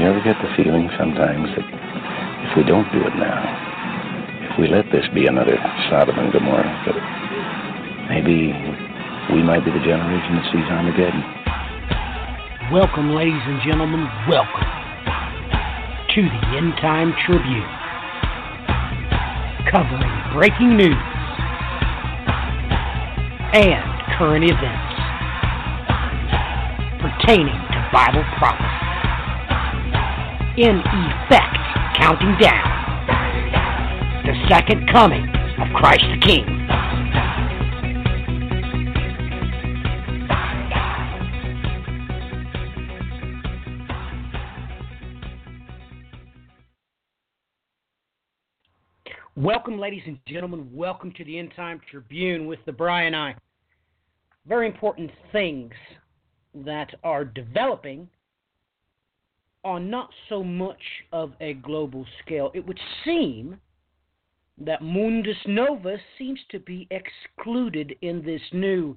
You ever get the feeling sometimes that if we don't do it now, if we let this be another Sodom and Gomorrah, that maybe we might be the generation that sees Armageddon? Welcome, ladies and gentlemen, welcome to the End Time Tribune, covering breaking news and current events pertaining to Bible prophecy. In effect, counting down the second coming of Christ the King. Welcome, ladies and gentlemen. Welcome to the End Time Tribune with the Brian I. Very important things that are developing on not so much of a global scale. It would seem that Mundus Novus seems to be excluded in this new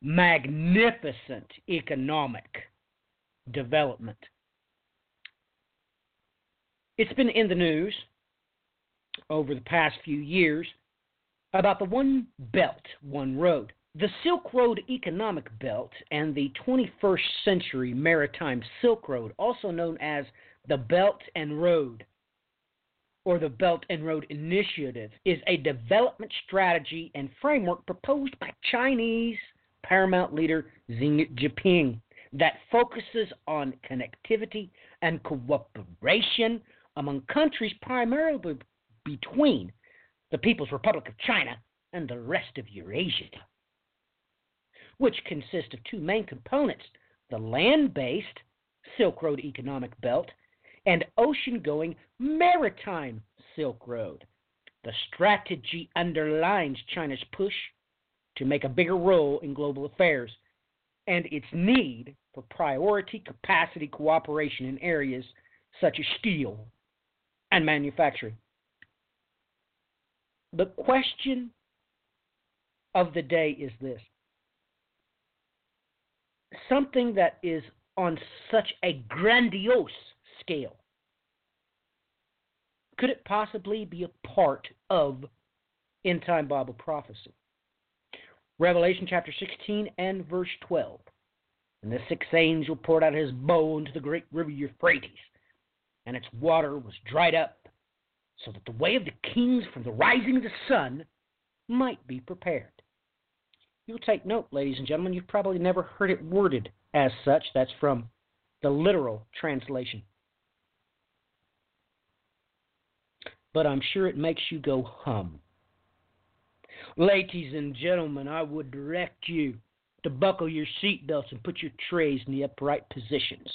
magnificent economic development. It's been in the news over the past few years about the One Belt, One Road. The Silk Road Economic Belt and the 21st Century Maritime Silk Road, also known as the Belt and Road or the Belt and Road Initiative, is a development strategy and framework proposed by Chinese paramount leader Xi Jinping that focuses on connectivity and cooperation among countries primarily between the People's Republic of China and the rest of Eurasia which consist of two main components the land based Silk Road Economic Belt and ocean going Maritime Silk Road. The strategy underlines China's push to make a bigger role in global affairs and its need for priority capacity cooperation in areas such as steel and manufacturing. The question of the day is this something that is on such a grandiose scale, could it possibly be a part of end time Bible prophecy? Revelation chapter 16 and verse 12. And the sixth angel poured out his bowl into the great river Euphrates, and its water was dried up, so that the way of the kings from the rising of the sun might be prepared. You'll take note, ladies and gentlemen, you've probably never heard it worded as such. That's from the literal translation. But I'm sure it makes you go hum. Ladies and gentlemen, I would direct you to buckle your seatbelts and put your trays in the upright positions.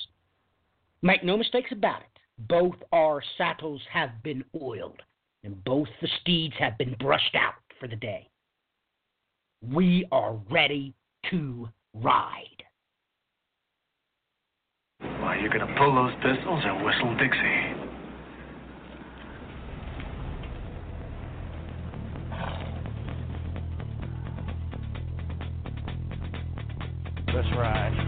Make no mistakes about it. Both our saddles have been oiled, and both the steeds have been brushed out for the day. We are ready to ride. Why, you gonna pull those pistols or whistle Dixie? Let's ride.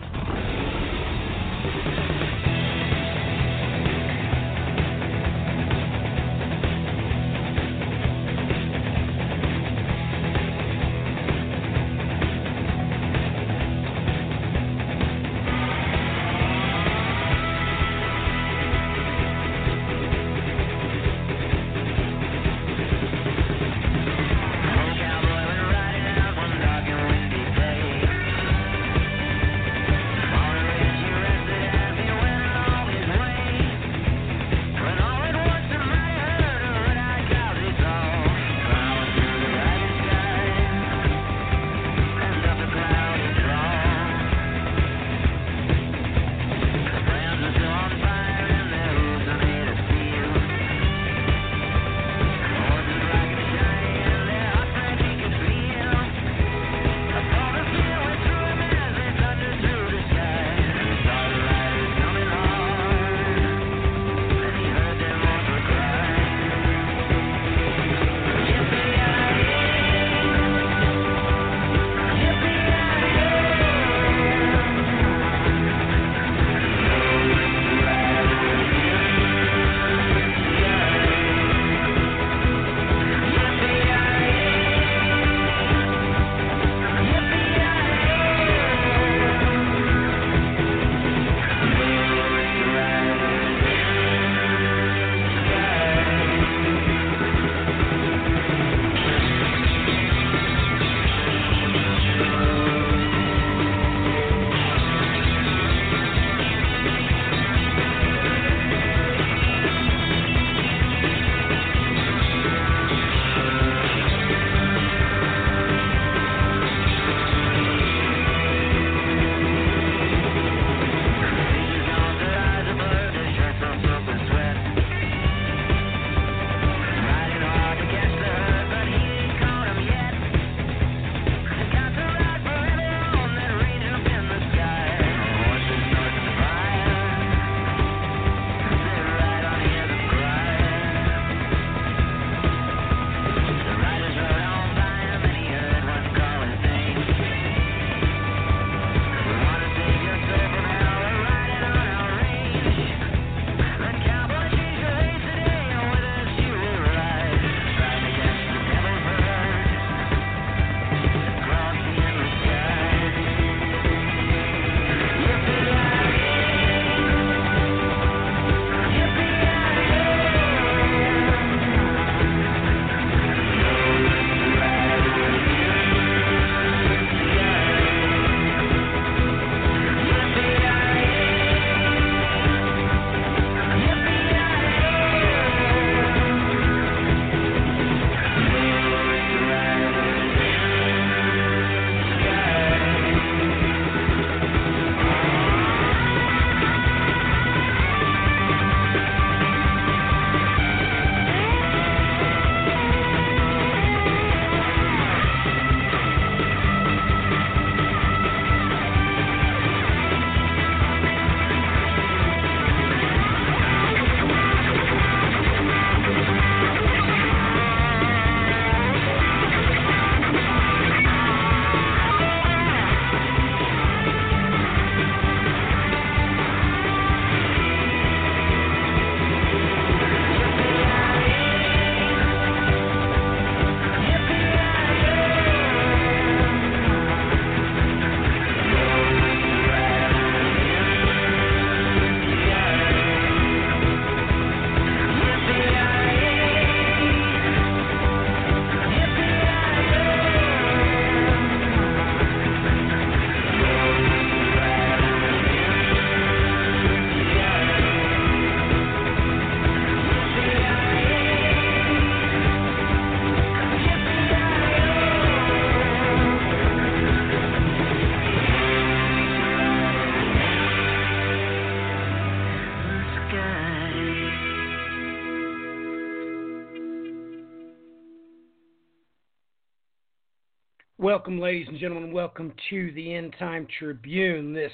Welcome, ladies and gentlemen. Welcome to the End Time Tribune this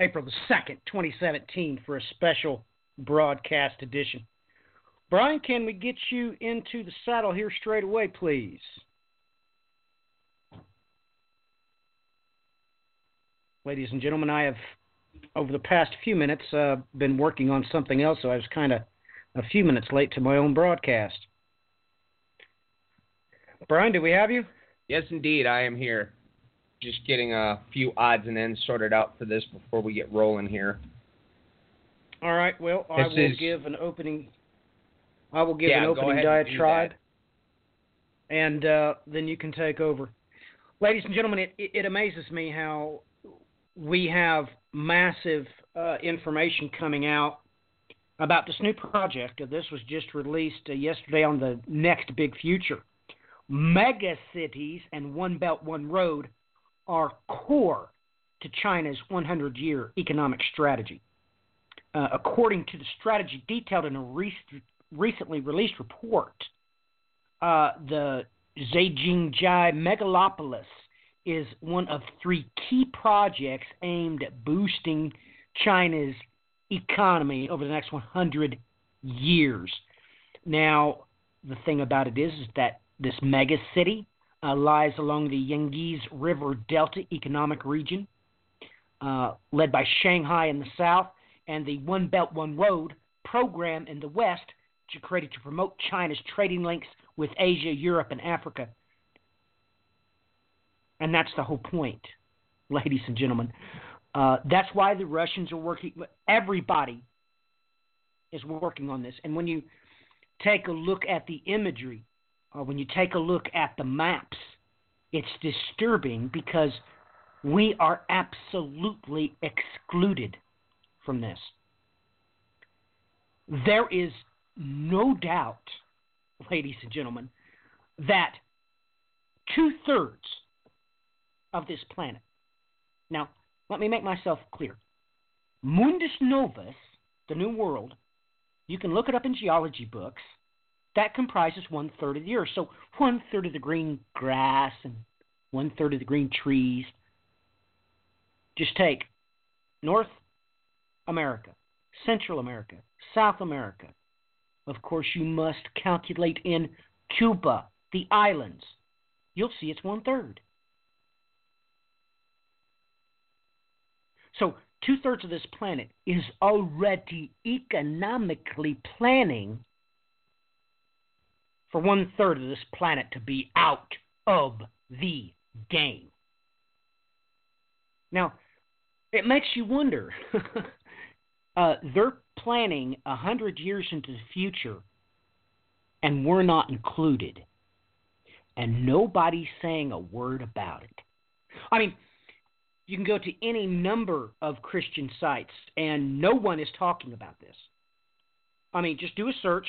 April the 2nd, 2017, for a special broadcast edition. Brian, can we get you into the saddle here straight away, please? Ladies and gentlemen, I have, over the past few minutes, uh, been working on something else, so I was kind of a few minutes late to my own broadcast. Brian, do we have you? Yes, indeed, I am here. Just getting a few odds and ends sorted out for this before we get rolling here. All right. Well, I This will is- give an opening. I will give Yeah, an opening and diatribe, and uh, then you can take over. Ladies and gentlemen, it, it, amazes me how we have massive uh, information coming out about this new project. This was just released uh, yesterday on the Next Big Future. Mega cities and One Belt, One Road are core to China's 100 year economic strategy. Uh, according to the strategy detailed in a rec- recently released report, uh, the Zhejiangjai megalopolis is one of three key projects aimed at boosting China's economy over the next 100 years. Now, the thing about it is, is that this mega city uh, lies along the Yangtze River Delta economic region, uh, led by Shanghai in the south and the One Belt, One Road program in the west, which is created to promote China's trading links with Asia, Europe, and Africa. And that's the whole point, ladies and gentlemen. Uh, that's why the Russians are working. Everybody is working on this. And when you take a look at the imagery, or when you take a look at the maps, it's disturbing because we are absolutely excluded from this. There is no doubt, ladies and gentlemen, that two thirds of this planet. Now, let me make myself clear. Mundus Novus, the New World, you can look it up in geology books. That comprises one third of the earth. So one third of the green grass and one third of the green trees. Just take North America, Central America, South America. Of course, you must calculate in Cuba, the islands. You'll see it's one third. So, two thirds of this planet is already economically planning for one third of this planet to be out of the game. Now, it makes you wonder. uh, they're planning a hundred years into the future, and we're not included, and nobody's saying a word about it. I mean, you can go to any number of Christian sites, and no one is talking about this. I mean, just do a search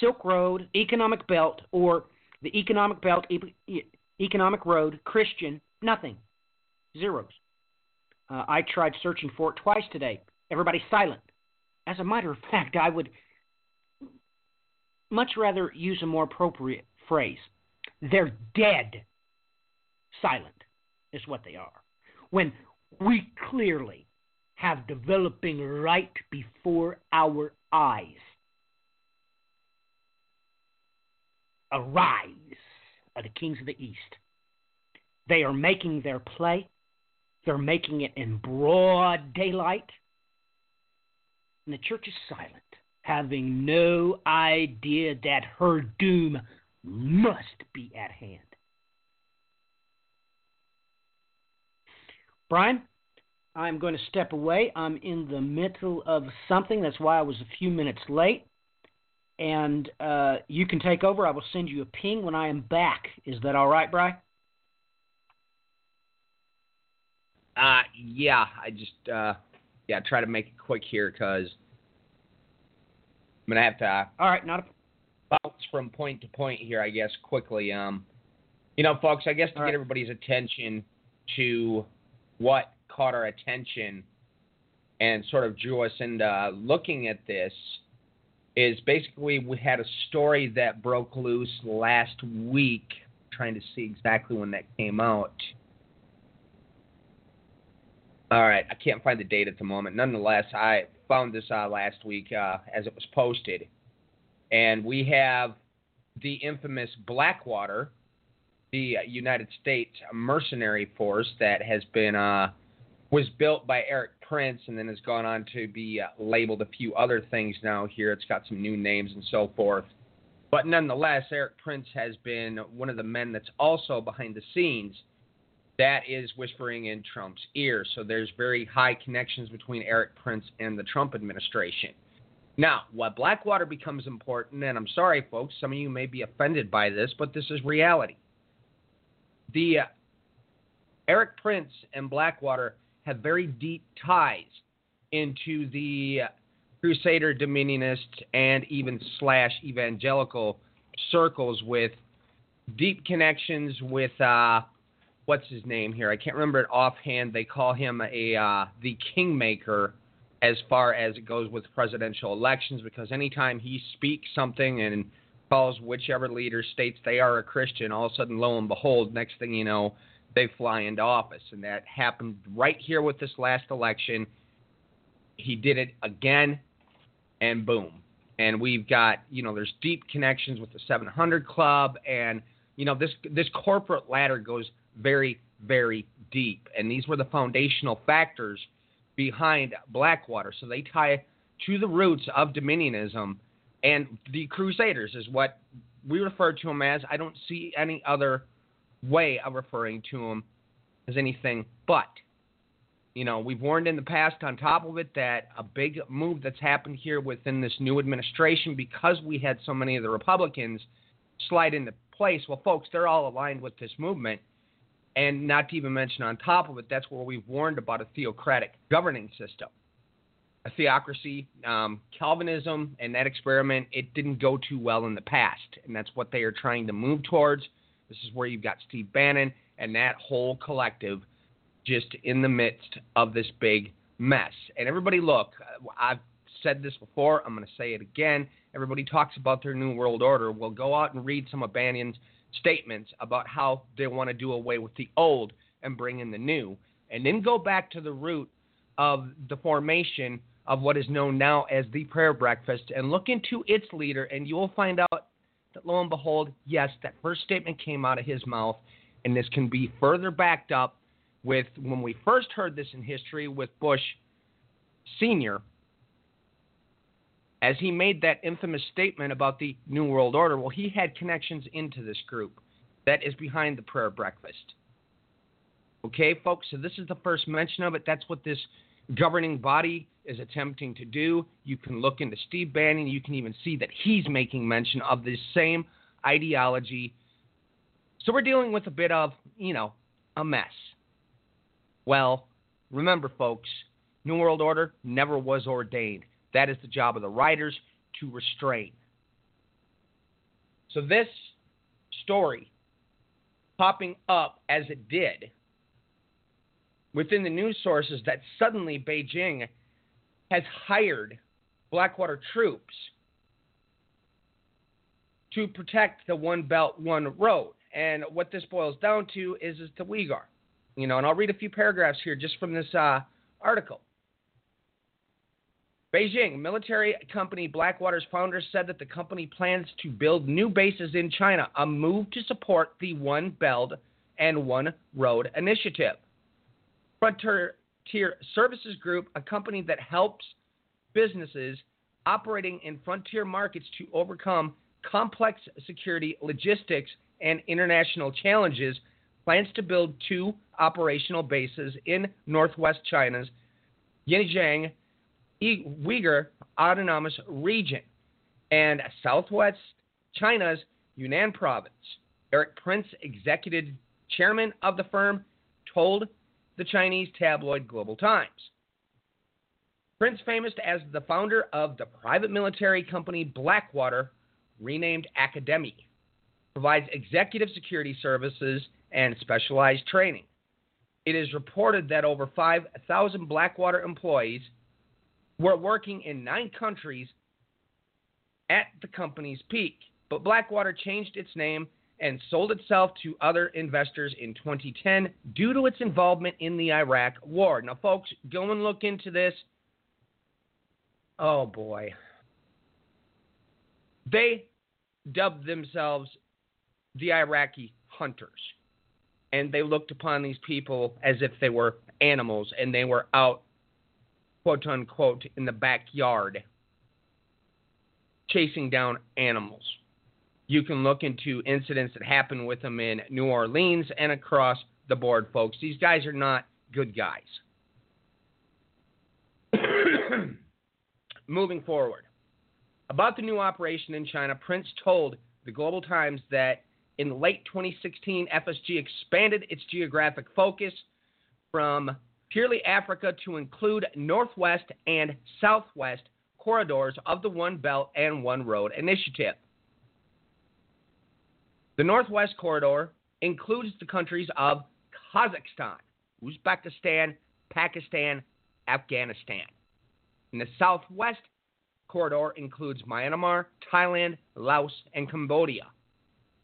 Silk Road, Economic Belt, or the Economic Belt, e- Economic Road, Christian, nothing. Zeros. Uh, I tried searching for it twice today. Everybody's silent. As a matter of fact, I would much rather use a more appropriate phrase. They're dead silent, is what they are. When we clearly have developing right before our eyes a are the kings of the East. They are making their play. They're making it in broad daylight. And the church is silent, having no idea that her doom must be at hand. Brian, I'm going to step away. I'm in the middle of something. That's why I was a few minutes late. And uh, you can take over. I will send you a ping when I am back. Is that all right, Bry? Uh, yeah, I just, uh, yeah, try to make it quick here because I'm going to have to All right, not a bounce from point to point here, I guess, quickly. Um, you know, folks, I guess to All right. get everybody's attention to what caught our attention and sort of drew us into looking at this is basically we had a story that broke loose last week trying to see exactly when that came out. All right, I can't find the date at the moment. Nonetheless, I found this uh, last week uh, as it was posted, and we have the infamous Blackwater, the United States mercenary force that has been uh, was built by Erik Prince and then has gone on to be uh, labeled a few other things now. Here, it's got some new names and so forth. But nonetheless, Erik Prince has been one of the men that's also behind the scenes that is whispering in Trump's ear. So there's very high connections between Erik Prince and the Trump administration. Now, what Blackwater becomes important, and I'm sorry, folks, some of you may be offended by this, but this is reality. The uh, Erik Prince and Blackwater have very deep ties into the Crusader Dominionist and even slash evangelical circles with deep connections with uh, what's his name here? I can't remember it offhand. They call him a uh, the kingmaker as far as it goes with presidential elections because anytime he speaks something and calls whichever leader states they are a Christian, all of a sudden, lo and behold, next thing you know, they fly into office. And that happened right here with this last election. He did it again, and boom. And we've got, you know, there's deep connections with the 700 Club, and you know, this this corporate ladder goes very, very deep. And these were the foundational factors behind Blackwater. So they tie to the roots of Dominionism, and the Crusaders is what we refer to them as. I don't see any other way of referring to them as anything but. You know, we've warned in the past, on top of it, that a big move that's happened here within this new administration, because we had so many of the Republicans slide into place. Well, folks, they're all aligned with this movement. And not to even mention, on top of it, that's where we've warned about a theocratic governing system. A theocracy, um, Calvinism, and that experiment, it didn't go too well in the past. And that's what they are trying to move towards. This is where you've got Steve Bannon and that whole collective just in the midst of this big mess. And everybody, look, I've said this before. I'm going to say it again. Everybody talks about their new world order. Well, go out and read some of Bannon's statements about how they want to do away with the old and bring in the new. And then go back to the root of the formation of what is known now as the prayer breakfast and look into its leader, and you will find out that lo and behold, yes, that first statement came out of his mouth, and this can be further backed up with when we first heard this in history with Bush Sr. As he made that infamous statement about the New World Order, well, he had connections into this group that is behind the prayer breakfast. Okay, folks, so this is the first mention of it. That's what this governing body is attempting to do. You can look into Steve Bannon. You can even see that he's making mention of this same ideology. So we're dealing with a bit of, you know, a mess. Well, remember, folks, New World Order never was ordained. That is the job of the writers to restrain. So this story popping up as it did within the news sources that suddenly Beijing has hired Blackwater troops to protect the One Belt, One Road. And what this boils down to is, is the Uyghur. You know, and I'll read a few paragraphs here just from this uh, article. Beijing military company Blackwater's founder said that the company plans to build new bases in China, a move to support the One Belt and One Road initiative. Frontier Tier services Group, a company that helps businesses operating in frontier markets to overcome complex security, logistics, and international challenges, plans to build two operational bases in northwest China's Xinjiang Uyghur Autonomous Region and southwest China's Yunnan Province. Erik Prince, executive chairman of the firm, told the Chinese tabloid Global Times. Prince, famous as the founder of the private military company Blackwater, renamed Academi, provides executive security services and specialized training. It is reported that over 5,000 Blackwater employees were working in nine countries at the company's peak, but Blackwater changed its name and sold itself to other investors in 2010 due to its involvement in the Iraq War. Now, folks, go and look into this. Oh boy. They dubbed themselves the Iraqi hunters. And they looked upon these people as if they were animals and they were out, quote unquote, in the backyard chasing down animals. You can look into incidents that happened with them in New Orleans and across the board, folks. These guys are not good guys. Moving forward, about the new operation in China, Prince told the Global Times that in late 2016, FSG expanded its geographic focus from purely Africa to include Northwest and Southwest corridors of the One Belt and One Road initiative. The Northwest Corridor includes the countries of Kazakhstan, Uzbekistan, Pakistan, Afghanistan. And the Southwest Corridor includes Myanmar, Thailand, Laos, and Cambodia.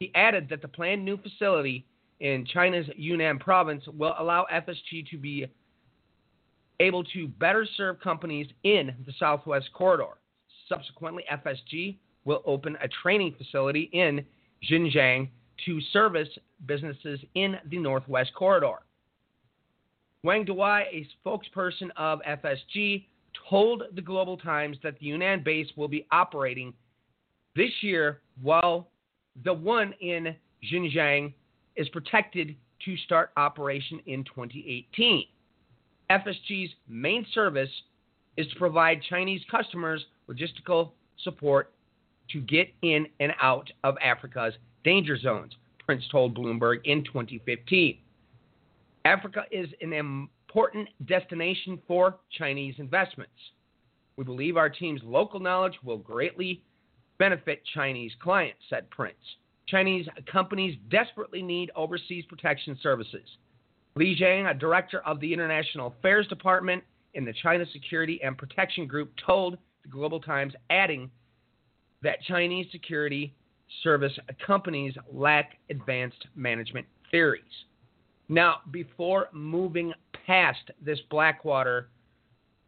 He added that the planned new facility in China's Yunnan province will allow FSG to be able to better serve companies in the Southwest Corridor. Subsequently, FSG will open a training facility in Xinjiang to service businesses in the Northwest Corridor. Wang Duai, a spokesperson of FSG, told the Global Times that the Yunnan base will be operating this year while the one in Xinjiang is protected to start operation in 2018. FSG's main service is to provide Chinese customers logistical support to get in and out of Africa's danger zones, Prince told Bloomberg in 2015. Africa is an important destination for Chinese investments. We believe our team's local knowledge will greatly benefit Chinese clients, said Prince. Chinese companies desperately need overseas protection services. Li Jiang, a director of the International Affairs Department in the China Security and Protection Group, told the Global Times, adding that Chinese security service companies lack advanced management theories. Now, before moving past this Blackwater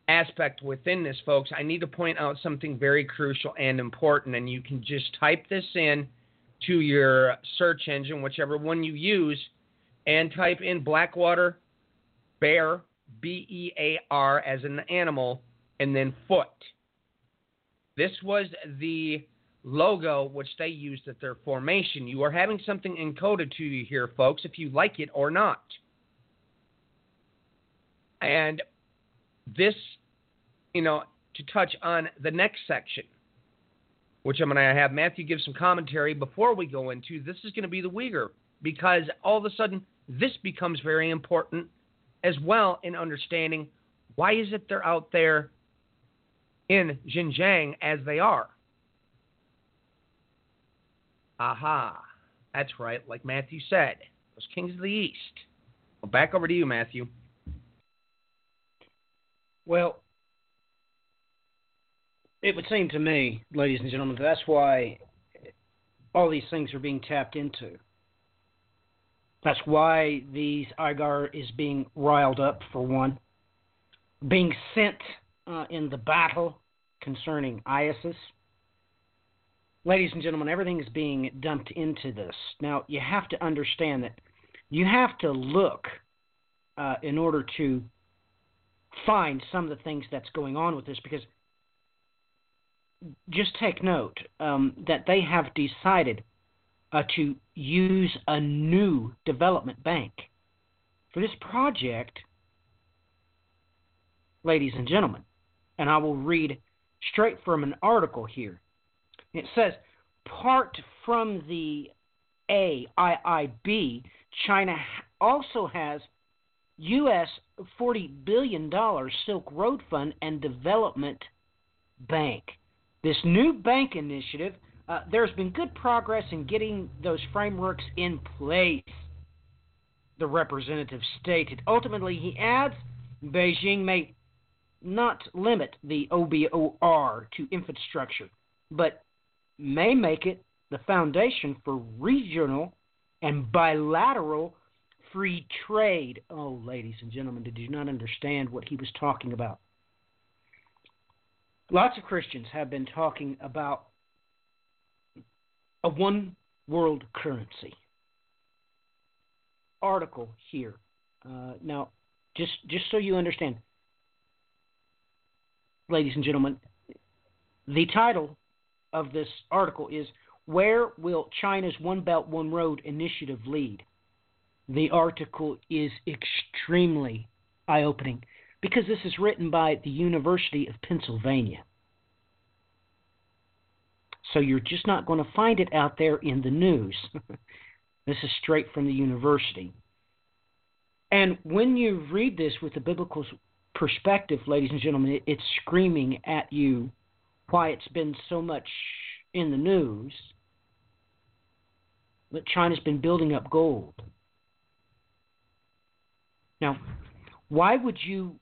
aspect within this, folks, I need to point out something very crucial and important, and you can just type this in to your search engine, whichever one you use, and type in Blackwater Bear, B E A R, as an animal, and then foot. This was the logo which they used at their formation. You are having something encoded to you here, folks, if you like it or not. And this, you know, to touch on the next section, which I'm going to have Matthew give some commentary before we go into, this is going to be the Uyghur, because all of a sudden this becomes very important as well in understanding why is it they're out there in Xinjiang as they are. Aha. That's right, like Matthew said. Those kings of the east. Well, back over to you, Matthew. Well, it would seem to me, ladies and gentlemen, that's why all these things are being tapped into. That's why these Igar is being riled up, for one, being sent uh, in the battle concerning ISIS. Ladies and gentlemen, everything is being dumped into this. Now, you have to understand that you have to look uh, in order to find some of the things that's going on with this because just take note um, that they have decided uh, to use a new development bank for this project, ladies and gentlemen. And I will read straight from an article here. It says, part from the AIIB, China also has U.S. $40 billion Silk Road Fund and Development Bank. This new bank initiative, uh, there's been good progress in getting those frameworks in place, the representative stated. Ultimately, he adds, Beijing may not limit the OBOR to infrastructure, but may make it the foundation for regional and bilateral free trade. Oh, ladies and gentlemen, did you not understand what he was talking about? Lots of Christians have been talking about a one world currency. Article here. Uh, now, just just so you understand, ladies and gentlemen, the title of this article is Where Will China's One Belt, One Road initiative lead? The article is extremely eye opening because this is written by the University of Pennsylvania. So you're just not going to find it out there in the news. this is straight from the university. And when you read this with the biblical perspective, ladies and gentlemen, it's screaming at you why it's been so much in the news that China's been building up gold. Now, why would you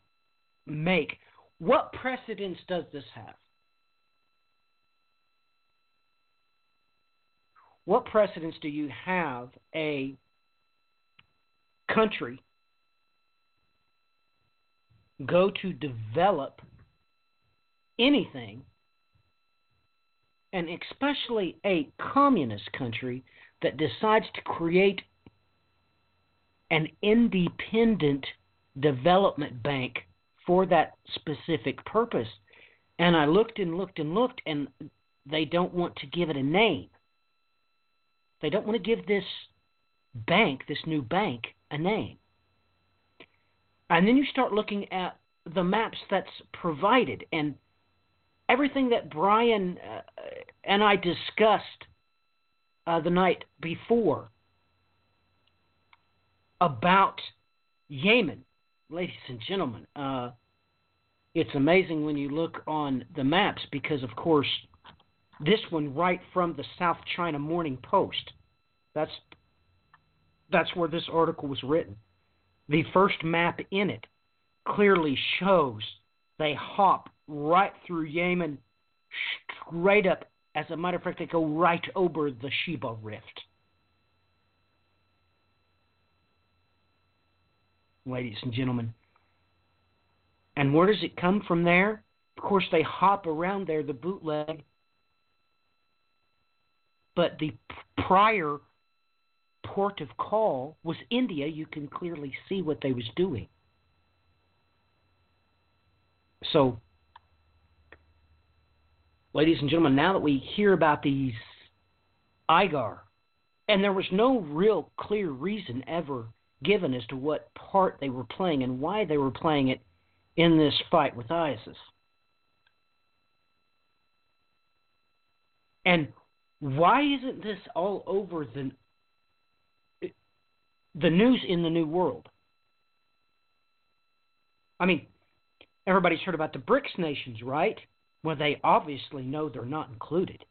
make what precedence does this have? What precedence do you have a country go to develop anything, and especially a communist country that decides to create an independent development bank for that specific purpose. And I looked and looked and looked, and they don't want to give it a name. They don't want to give this bank, this new bank, a name. And then you start looking at the maps that's provided and everything that Brian uh, and I discussed uh, the night before about Yemen, ladies and gentlemen. Uh, it's amazing when you look on the maps because, of course, this one right from the South China Morning Post. That's that's where this article was written. The first map in it clearly shows they hop right through Yemen straight up. As a matter of fact, they go right over the Sheba Rift. Ladies and gentlemen. And where does it come from there? Of course, they hop around there, the bootleg. But the prior port of call was India, you can clearly see what they was doing. So, ladies and gentlemen, now that we hear about these IGAR, and there was no real clear reason ever given as to what part they were playing and why they were playing it in this fight with ISIS. And why isn't this all over the the news in the new world. I mean, everybody's heard about the BRICS nations, right? Well, they obviously know they're not included.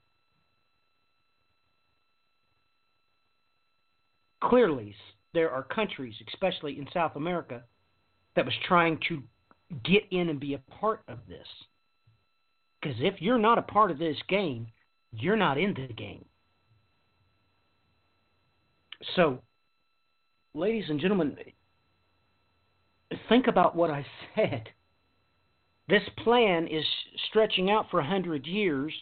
Clearly, there are countries, especially in South America, that was trying to get in and be a part of this. Because if you're not a part of this game, you're not in the game. So, ladies and gentlemen, think about what I said. This plan is stretching out for a hundred years.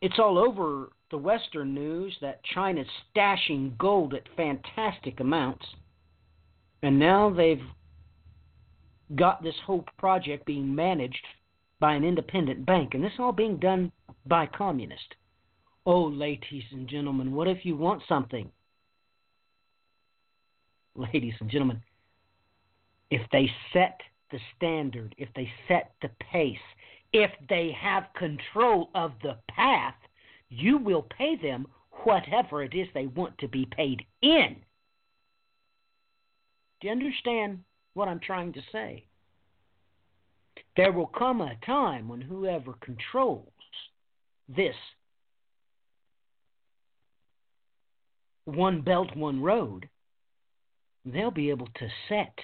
It's all over the Western news that China's stashing gold at fantastic amounts. And now they've got this whole project being managed by an independent bank. And this all being done by communists. Oh, ladies and gentlemen, what if you want something? Ladies and gentlemen, if they set the standard, if they set the pace, if they have control of the path, you will pay them whatever it is they want to be paid in. Do you understand what I'm trying to say? There will come a time when whoever controls this one belt, one road they'll be able to set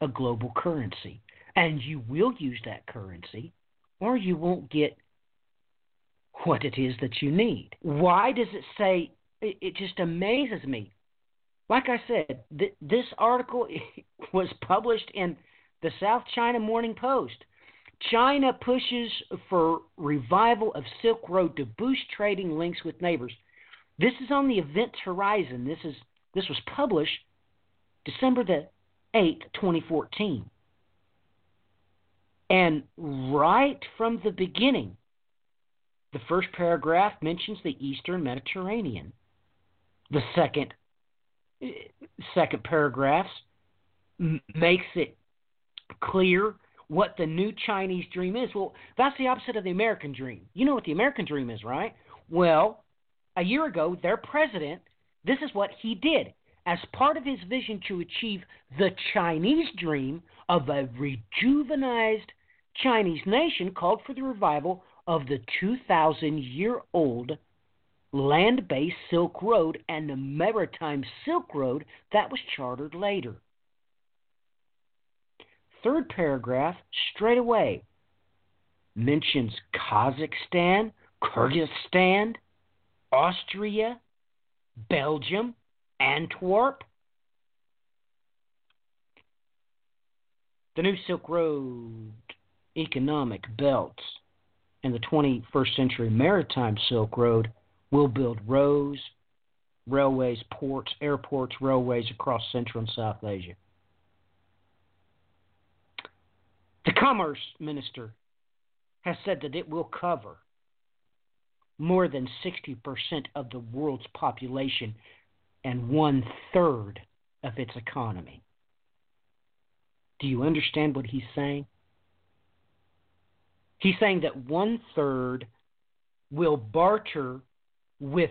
a global currency. And you will use that currency, or you won't get what it is that you need. Why does it say? It, it just amazes me. Like I said, th- this article was published in the South China Morning Post. China pushes for revival of Silk Road to boost trading links with neighbors. This is on the Events Horizon. This is this was published December the 8th, 2014. And right from the beginning, the first paragraph mentions the Eastern Mediterranean. The second second paragraph makes it clear what the new Chinese dream is. Well, that's the opposite of the American dream. You know what the American dream is, right? Well, a year ago, their president, this is what he did. As part of his vision to achieve the Chinese dream of a rejuvenized Chinese nation, called for the revival of the 2,000 year old land based Silk Road and the maritime Silk Road that was chartered later. Third paragraph, straight away, mentions Kazakhstan, Kyrgyzstan, Austria, Belgium, Antwerp. The new Silk Road economic belts and the 21st century maritime Silk Road will build roads, railways, ports, airports, railways across Central and South Asia. The Commerce Minister has said that it will cover more than 60% of the world's population and one third of its economy. Do you understand what he's saying? He's saying that one third will barter with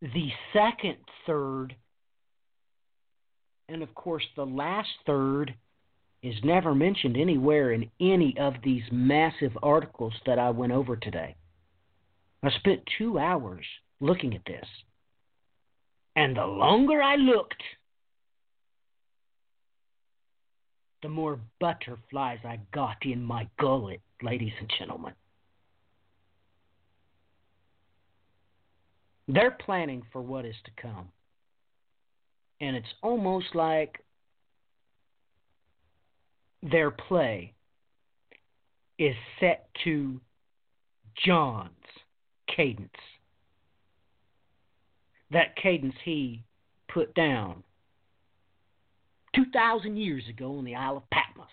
the second third. And of course, the last third is never mentioned anywhere in any of these massive articles that I went over today. I spent two hours looking at this. And the longer I looked, the more butterflies I got in my gullet, ladies and gentlemen. They're planning for what is to come. And it's almost like their play is set to John's cadence. That cadence he put down 2,000 years ago on the Isle of Patmos.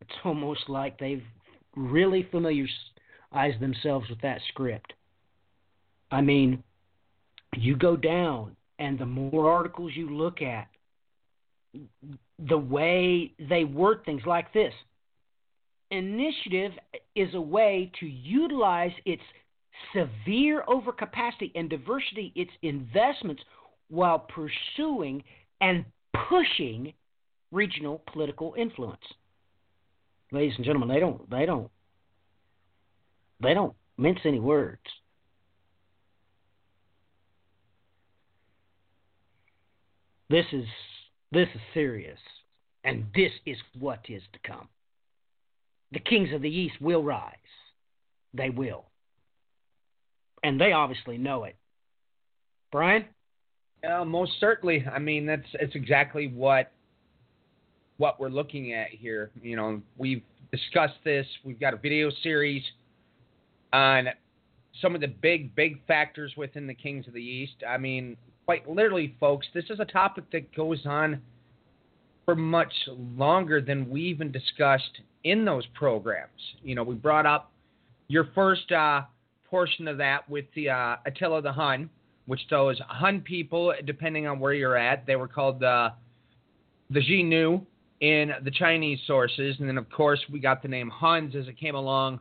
It's almost like they've really familiarized themselves with that script. I mean, you go down, and the more articles you look at, the way they word things like this initiative is a way to utilize its severe overcapacity and diversity its investments while pursuing and pushing regional political influence. Ladies and gentlemen, they don't they don't they don't mince any words. This is this is serious, and this is what is to come. The kings of the east will rise. They will. And they obviously know it. Brian? Uh, most certainly. I mean, that's it's exactly what what we're looking at here. You know, we've discussed this. We've got a video series on some of the big, big factors within the Kings of the East. I mean, quite literally, folks, this is a topic that goes on for much longer than we even discussed in those programs. You know, we brought up your first uh, portion of that with the uh, Attila the Hun, which those Hun people, depending on where you're at, they were called the the Xiongnu in the Chinese sources, and then of course we got the name Huns as it came along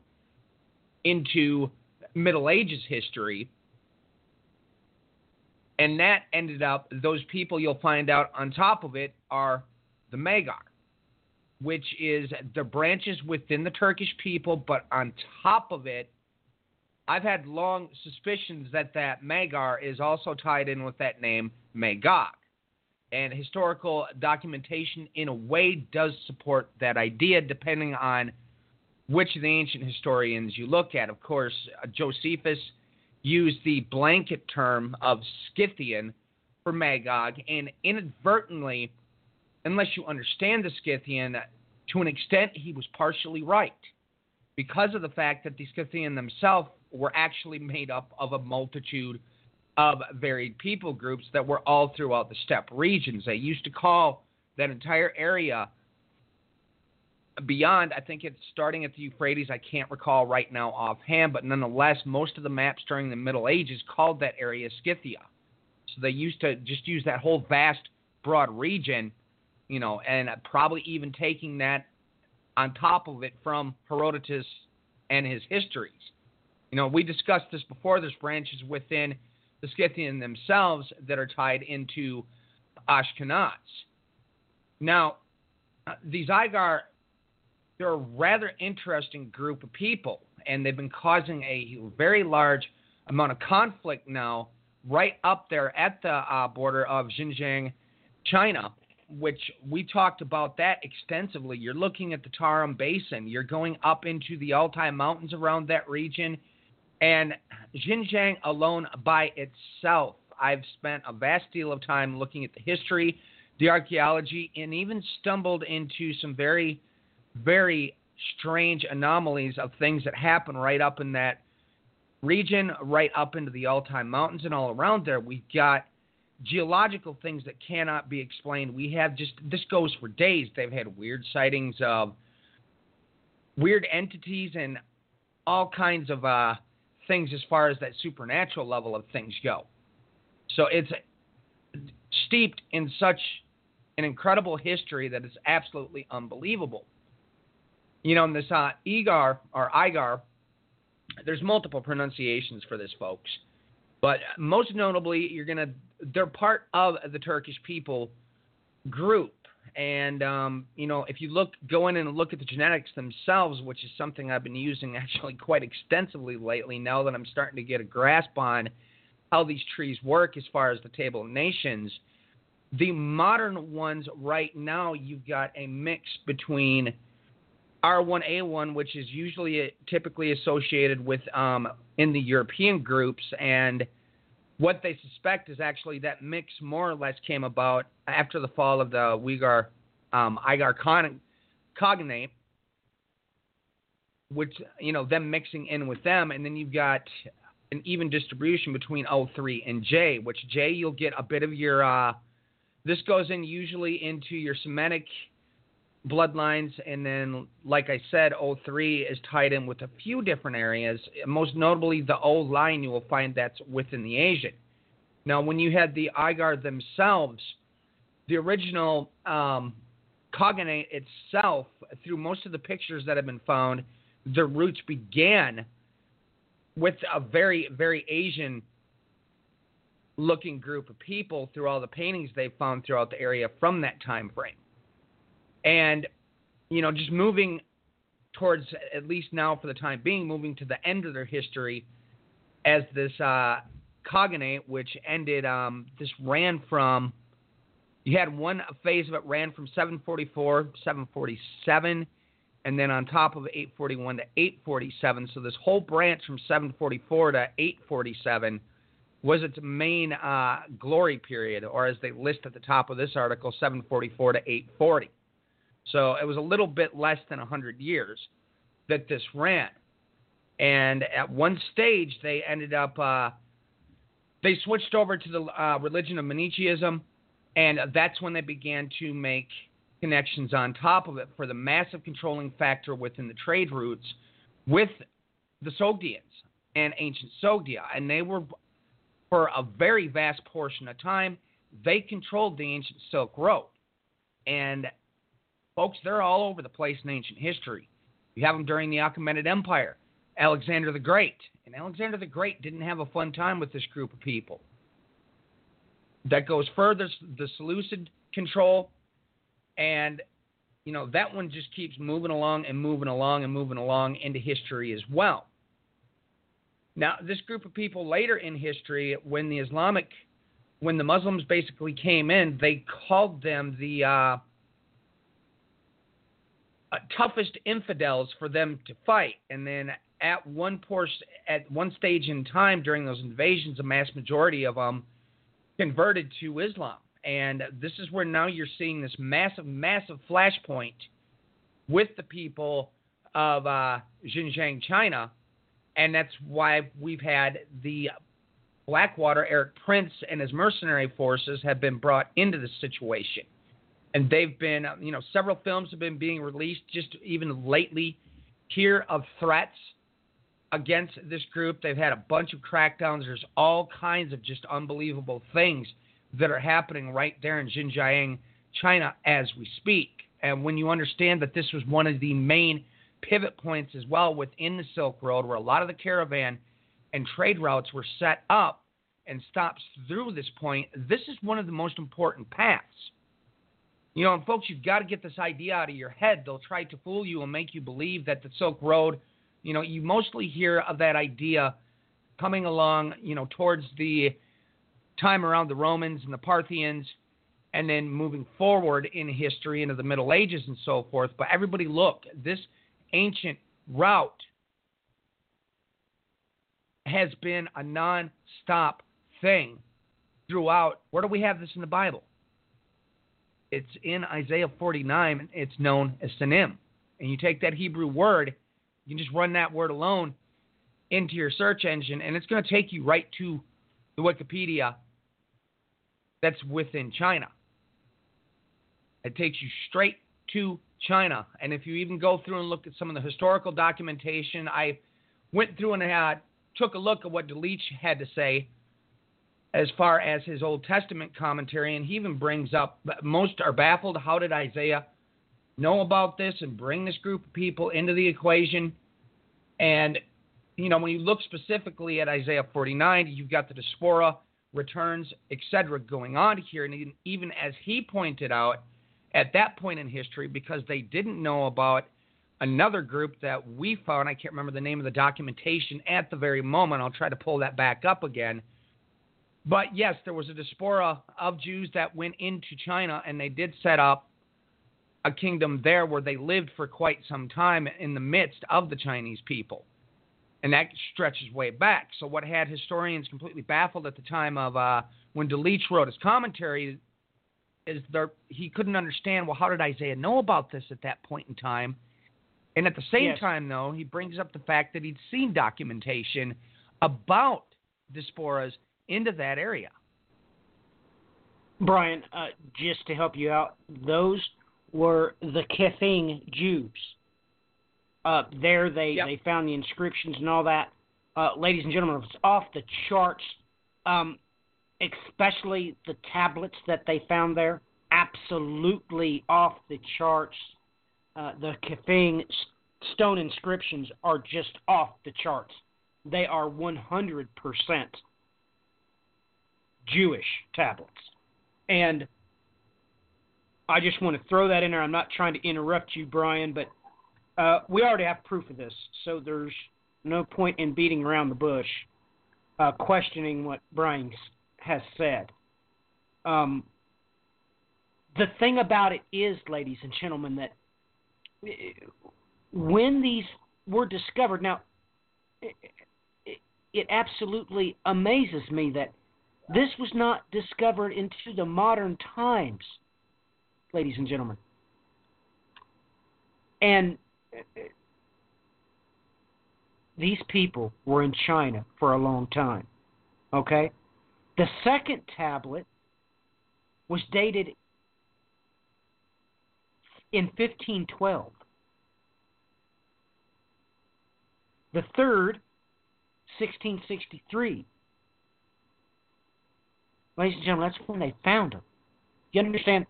into Middle Ages history. And that ended up, those people you'll find out on top of it are the Magyar, which is the branches within the Turkish people, but on top of it, I've had long suspicions that that Magyar is also tied in with that name Magog. And historical documentation, in a way, does support that idea, depending on which of the ancient historians you look at. Of course, uh, Josephus used the blanket term of Scythian for Magog, and inadvertently, unless you understand the Scythian, to an extent, he was partially right because of the fact that the Scythian themselves were actually made up of a multitude of varied people groups that were all throughout the steppe regions. They used to call that entire area beyond, I think it's starting at the Euphrates, I can't recall right now offhand, but nonetheless, most of the maps during the Middle Ages called that area Scythia. So they used to just use that whole vast, broad region, you know, and probably even taking that on top of it from Herodotus and his histories. You know, we discussed this before. There's branches within the Scythian themselves that are tied into Ashkenaz. Now, these Igar, they're a rather interesting group of people, and they've been causing a very large amount of conflict now right up there at the uh, border of Xinjiang, China, which we talked about that extensively. You're looking at the Tarim Basin, you're going up into the Altai Mountains around that region, and Xinjiang alone by itself. I've spent a vast deal of time looking at the history, the archaeology, and even stumbled into some very, very strange anomalies of things that happen right up in that region, right up into the Altai Mountains and all around there. We've got geological things that cannot be explained. We have just this goes for days. They've had weird sightings of weird entities and all kinds of uh, things as far as that supernatural level of things go. So it's steeped in such an incredible history that is absolutely unbelievable. You know, in this uh, Igar or Igar, there's multiple pronunciations for this, folks. But most notably, you're gonna they're part of the Turkish people group. And um, you know, if you look go in and look at the genetics themselves, which is something I've been using actually quite extensively lately, now that I'm starting to get a grasp on how these trees work as far as the table of nations. The modern ones right now, you've got a mix between R1A1, which is usually typically associated with um, in the European groups, and what they suspect is actually that mix more or less came about after the fall of the Uyghur um, Igar Khaganate, which you know them mixing in with them, and then you've got an even distribution between O3 and J, which J you'll get a bit of your. Uh, this goes in usually into your Semitic bloodlines, and then, like I said, O3 is tied in with a few different areas. Most notably, the O line you will find that's within the Asian. Now, when you had the Igar themselves, the original um, khaganate itself, through most of the pictures that have been found, the roots began with a very, very Asian looking group of people through all the paintings they found throughout the area from that time frame. And, you know, just moving towards, at least now for the time being, moving to the end of their history as this uh, khaganate, which ended, um, this ran from, you had one phase of it ran from 744, 747, and then on top of 841 to 847. So this whole branch from 744 to 847 was its main uh, glory period, or as they list at the top of this article, 744 to 840. So it was a little bit less than 100 years that this ran. And at one stage, they ended up, uh, they switched over to the uh, religion of Manichaeism, and that's when they began to make connections on top of it for the massive controlling factor within the trade routes with the Sogdians and ancient Sogdia. And they were, for a very vast portion of time, they controlled the ancient Silk Road. And Folks, they're all over the place in ancient history. You have them during the Achaemenid Empire, Alexander the Great. And Alexander the Great didn't have a fun time with this group of people. That goes further, the Seleucid control, and you know that one just keeps moving along and moving along and moving along into history as well. Now, this group of people later in history, when the Islamic, when the Muslims basically came in, they called them the uh, uh, toughest infidels for them to fight. And then at one portion, at one stage in time during those invasions, a mass majority of them converted to Islam. And this is where now you're seeing this massive, massive flashpoint with the people of uh, Xinjiang, China. And that's why we've had the Blackwater, Erik Prince, and his mercenary forces have been brought into this situation. And they've been, um, you know, several films have been being released just even lately here of threats against this group. They've had a bunch of crackdowns. There's all kinds of just unbelievable things that are happening right there in Xinjiang, China, as we speak. And when you understand that this was one of the main pivot points as well within the Silk Road, where a lot of the caravan and trade routes were set up and stops through this point, this is one of the most important paths. You know, and folks, you've got to get this idea out of your head. They'll try to fool you and make you believe that the Silk Road, you know, you mostly hear of that idea coming along, you know, towards the time around the Romans and the Parthians, and then moving forward in history into the Middle Ages and so forth. But everybody, look, this ancient route has been a non-stop thing throughout. Where do we have this in the Bible? It's in Isaiah 49. It's known as Sinim. And you take that Hebrew word, you can just run that word alone into your search engine, and it's going to take you right to the Wikipedia that's within China. It takes you straight to China. And if you even go through and look at some of the historical documentation, I went through and had took a look at what Delitzsch had to say as far as his Old Testament commentary, and he even brings up most are baffled. How did Isaiah know about this and bring this group of people into the equation? And you know, when you look specifically at Isaiah 49, you've got the diaspora returns, etc., going on here, and even as he pointed out at that point in history, because they didn't know about another group that we found. I can't remember the name of the documentation at the very moment. I'll try to pull that back up again. But yes, there was a diaspora of Jews that went into China and they did set up a kingdom there where they lived for quite some time in the midst of the Chinese people. And that stretches way back. So, what had historians completely baffled at the time of uh, when Delitzsch wrote his commentary is there, he couldn't understand, well, how did Isaiah know about this at that point in time? And at the same Yes. time, though, he brings up the fact that he'd seen documentation about diasporas into that area. Brian, uh, just to help you out, those were the Kaifeng Jews. Uh, there, they, Yep. they found the inscriptions and all that. Uh, ladies and gentlemen, it's off the charts, um, especially the tablets that they found there. Absolutely off the charts. Uh, the Kaifeng stone inscriptions are just off the charts. They are 100% Jewish tablets. And I just want to throw that in there. I'm not trying to interrupt you, Brian, but uh, we already have proof of this, so there's no point in beating around the bush, uh, questioning what Brian has said. Um, the thing about it is, ladies and gentlemen, that uh, when these were discovered, now it, it, it absolutely amazes me that this was not discovered into the modern times, ladies and gentlemen. And uh, these people were in China for a long time. Okay? The second tablet was dated in 1512. The third, 1663. Ladies and gentlemen, that's when they found him. You understand?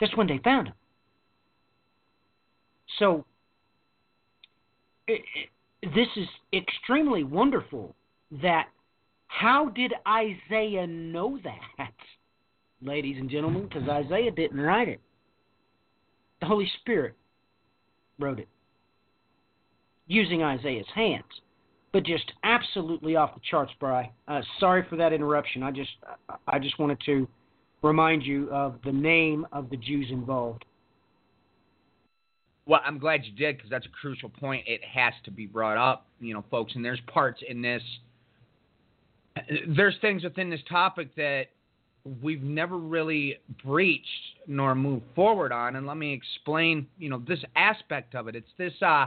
That's when they found him. So, i i this is extremely wonderful that how did Isaiah know that, ladies and gentlemen? Because Isaiah didn't write it. The Holy Spirit wrote it using Isaiah's hands but just absolutely off the charts, Bry. Uh, sorry for that interruption. I just I just wanted to remind you of the name of the Jews involved. Well, I'm glad you did because that's a crucial point. It has to be brought up, you know, folks. And there's parts in this. There's things within this topic that we've never really breached nor moved forward on. And let me explain, you know, this aspect of it. It's this, uh,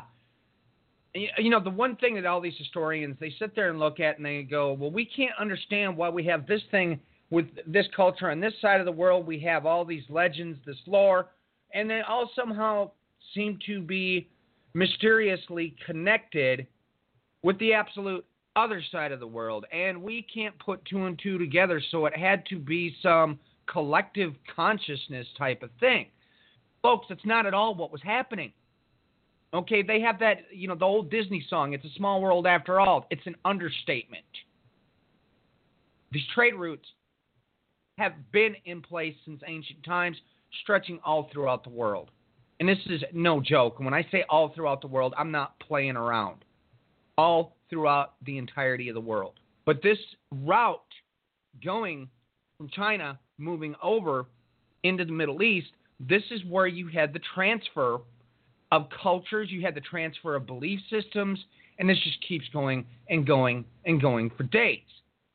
you know, the one thing that all these historians they sit there and look at and they go, well, we can't understand why we have this thing with this culture on this side of the world. We have all these legends, this lore, and they all somehow seem to be mysteriously connected with the absolute other side of the world, and we can't put two and two together, so it had to be some collective consciousness type of thing. Folks, it's not at all what was happening. Okay, they have that, you know, the old Disney song, It's a Small World After All. It's an understatement. These trade routes have been in place since ancient times, stretching all throughout the world. And this is no joke. And when I say all throughout the world, I'm not playing around. All throughout the entirety of the world. But this route going from China moving over into the Middle East, this is where you had the transfer of cultures, you had the transfer of belief systems, and this just keeps going and going and going for days.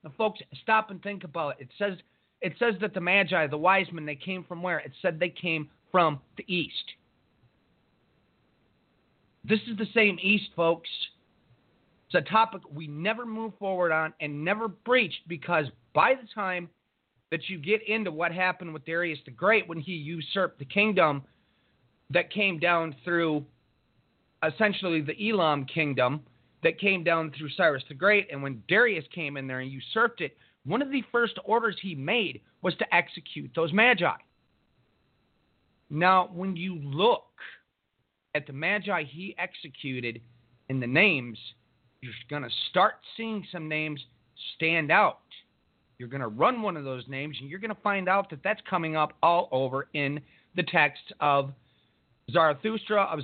Now, folks, stop and think about it. It says it says that the Magi, the wise men, they came from where? It said they came from the east. This is the same east, folks, it's a topic we never move forward on and never breached because by the time that you get into what happened with Darius the Great when he usurped the kingdom that came down through essentially the Elam kingdom that came down through Cyrus the Great, and when Darius came in there and usurped it, one of the first orders he made was to execute those magi. Now, when you look at the magi he executed in the names, you're going to start seeing some names stand out. You're going to run one of those names, and you're going to find out that that's coming up all over in the text of Zarathustra, of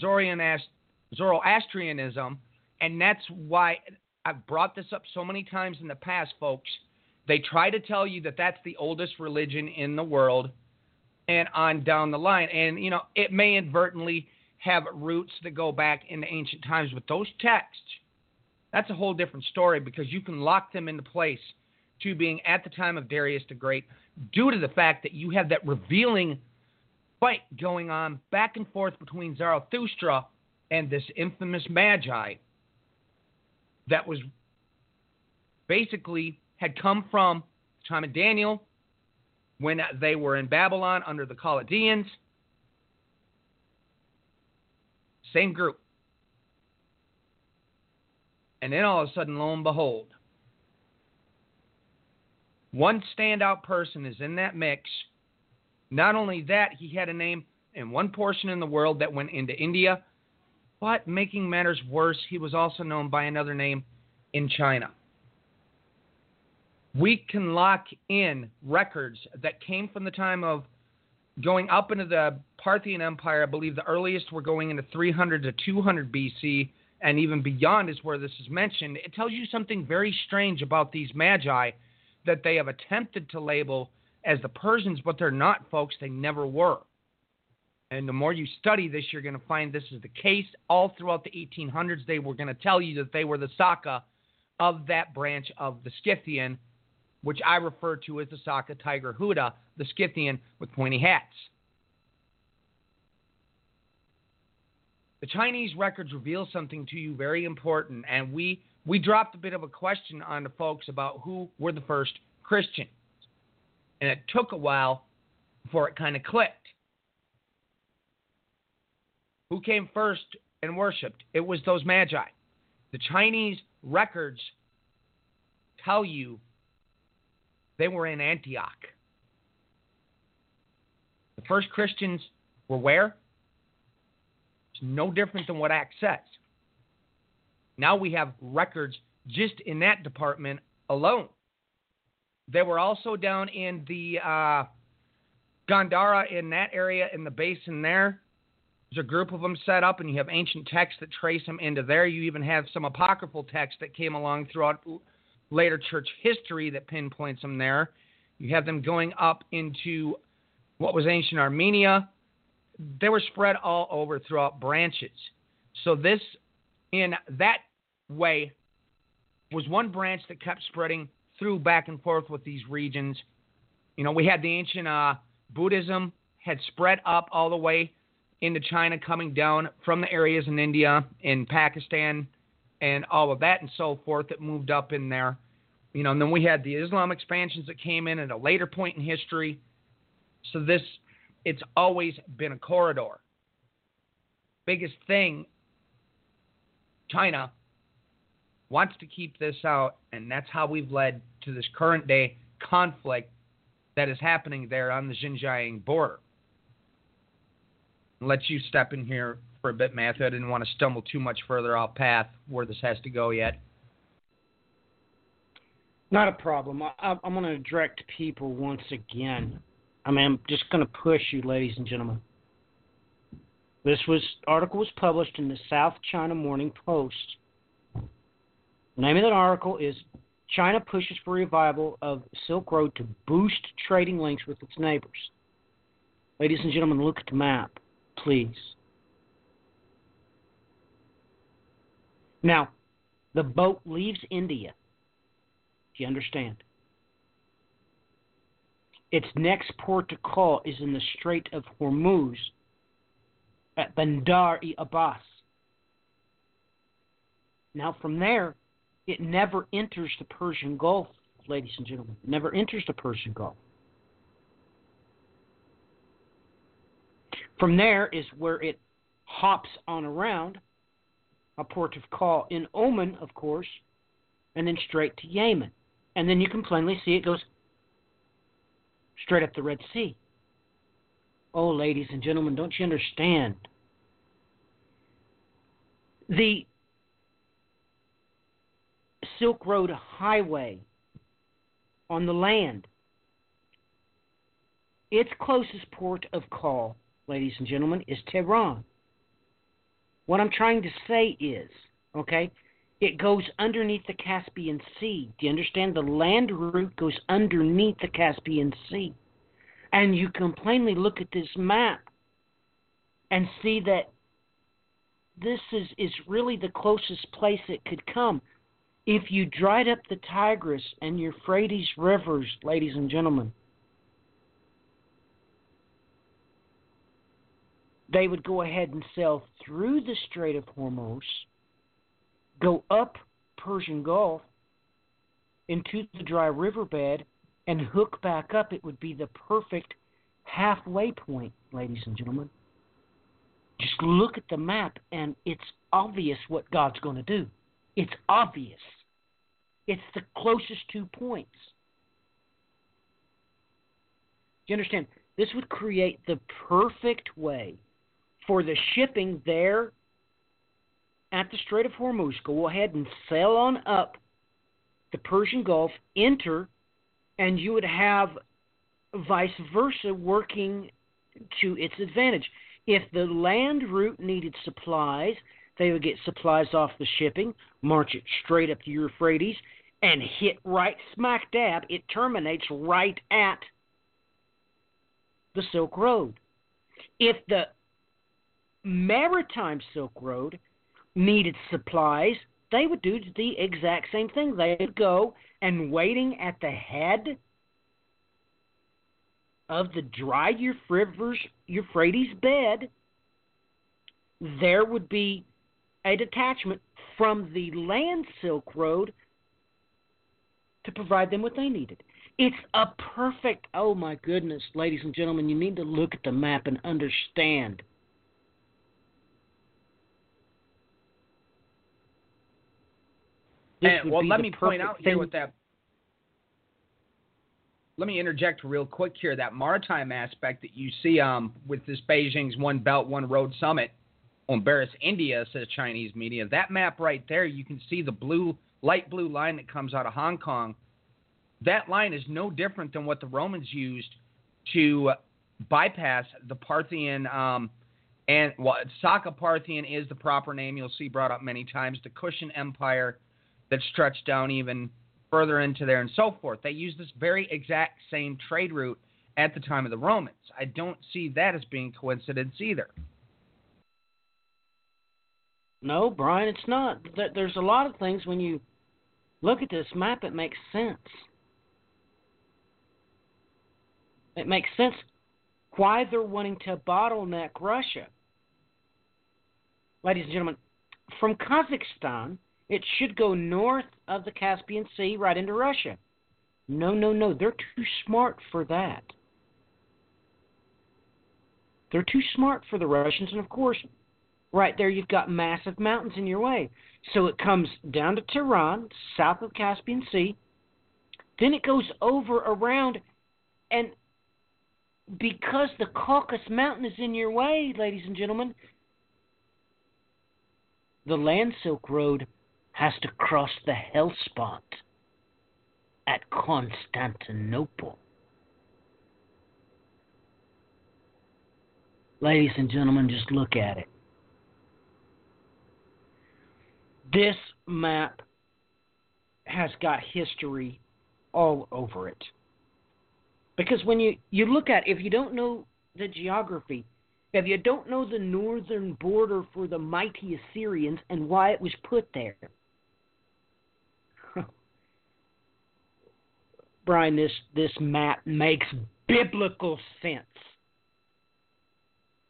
Zoroastrianism, and that's why I've brought this up so many times in the past, folks. They try to tell you that that's the oldest religion in the world, and on down the line. And, you know, it may inadvertently have roots that go back into ancient times, but those texts that's a whole different story because you can lock them into place to being at the time of Darius the Great due to the fact that you have that revealing fight going on back and forth between Zarathustra and this infamous Magi that was basically had come from the time of Daniel when they were in Babylon under the Chaldeans. Same group. And then all of a sudden, lo and behold, one standout person is in that mix. Not only that, he had a name in one portion in the world that went into India, but making matters worse, he was also known by another name in China. We can lock in records that came from the time of going up into the Parthian Empire. I believe the earliest were going into 300 to 200 BC and even beyond is where this is mentioned, it tells you something very strange about these magi that they have attempted to label as the Persians, but they're not, folks. They never were. And the more you study this, you're going to find this is the case. All throughout the 1800s, they were going to tell you that they were the Saka of that branch of the Scythian, which I refer to as the Saka Tigraxauda, the Scythian with pointy hats. the Chinese records reveal something to you very important, and we we dropped a bit of a question on the folks about who were the first Christians, and it took a while before it kind of clicked. Who came first and worshipped? It was those magi. The Chinese records tell you they were in Antioch. The first Christians were where? It's no different than what Acts says. Now we have records just in that department alone. They were also down in the uh, Gandhara in that area in the basin there. There's a group of them set up, and you have ancient texts that trace them into there. You even have some apocryphal texts that came along throughout later church history that pinpoints them there. You have them going up into what was ancient Armenia, they were spread all over throughout branches. So this, in that way, was one branch that kept spreading through back and forth with these regions. You know, we had the ancient uh, Buddhism had spread up all the way into China, coming down from the areas in India, in Pakistan, and all of that and so forth that moved up in there. You know, and then we had the Islam expansions that came in at a later point in history. So this, it's always been a corridor. Biggest thing, China wants to keep this out, and that's how we've led to this current day conflict that is happening there on the Xinjiang border. I'll let you step in here for a bit, Matthew. I didn't want to stumble too much further off path where this has to go yet. Not a problem. I, I'm going to direct people once again. I mean, I'm just going to push you, ladies and gentlemen. This was article was published in the South China Morning Post. The name of that article is China pushes for revival of Silk Road to boost trading links with its neighbors. Ladies and gentlemen, look at the map, please. Now, the boat leaves India. Do you understand? Its next port to call is in the Strait of Hormuz at Bandar e Abbas. Now, from there, it never enters the Persian Gulf, ladies and gentlemen. It never enters the Persian Gulf. From there is where it hops on around a port of call in Oman, of course, and then straight to Yemen. And then you can plainly see it goes straight up the Red Sea. Oh, ladies and gentlemen, don't you understand? The Silk Road Highway on the land, its closest port of call, ladies and gentlemen, is Tehran. What I'm trying to say is, okay, it goes underneath the Caspian Sea. Do you understand? The land route goes underneath the Caspian Sea. And you can plainly look at this map and see that this is, is really the closest place it could come. If you dried up the Tigris and Euphrates rivers, ladies and gentlemen, they would go ahead and sail through the Strait of Hormuz, go up Persian Gulf into the dry riverbed, and hook back up. It would be the perfect halfway point, ladies and gentlemen. Just look at the map, and it's obvious what God's going to do. It's obvious. It's the closest two points. Do you understand? This would create the perfect way for the shipping there at the Strait of Hormuz, go ahead and sail on up the Persian Gulf, enter, and you would have vice versa working to its advantage. If the land route needed supplies, they would get supplies off the shipping, march it straight up the Euphrates, and hit right smack dab. It terminates right at the Silk Road. If the maritime Silk Road needed supplies, they would do the exact same thing. They would go and waiting at the head of the dry Euphrates bed, there would be a detachment from the land Silk Road to provide them what they needed. It's a perfect, oh my goodness, ladies and gentlemen, you need to look at the map and understand And, well, let me point out thing. here with that. Let me interject real quick here. That maritime aspect that you see um, with this Beijing's One Belt, One Road Summit on Barris, India, says Chinese media. That map right there, you can see the blue, light blue line that comes out of Hong Kong. That line is no different than what the Romans used to bypass the Parthian um, and well, Saka Parthian is the proper name. You'll see brought up many times. The Kushan Empire that stretched down even further into there and so forth. They used this very exact same trade route at the time of the Romans. I don't see that as being coincidence either. No, Brian, it's not. There's a lot of things when you look at this map, it makes sense. It makes sense why they're wanting to bottleneck Russia. Ladies and gentlemen, from Kazakhstan, it should go north of the Caspian Sea right into Russia. No, no, no. They're too smart for that. They're too smart for the Russians. And of course, right there you've got massive mountains in your way. So it comes down to Tehran, south of Caspian Sea. Then it goes over around, and because the Caucasus Mountain is in your way, ladies and gentlemen, the Land Silk Road has to cross the Hellespont at Constantinople. Ladies and gentlemen, just look at it. This map has got history all over it. Because when you, you look at if you don't know the geography, if you don't know the northern border for the mighty Assyrians and why it was put there, Brian, this, this map makes biblical sense.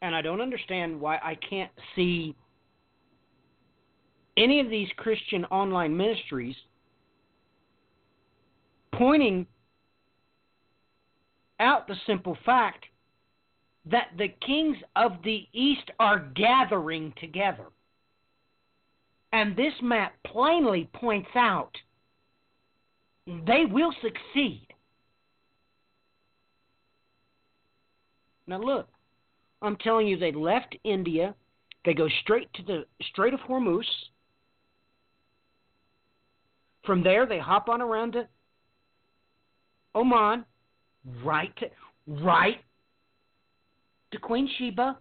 And I don't understand why I can't see any of these Christian online ministries pointing out the simple fact that the kings of the East are gathering together. And this map plainly points out they will succeed. Now, look, I'm telling you, they left India, they go straight to the Strait of Hormuz. From there, they hop on around to Oman, right to, right to Queen Sheba,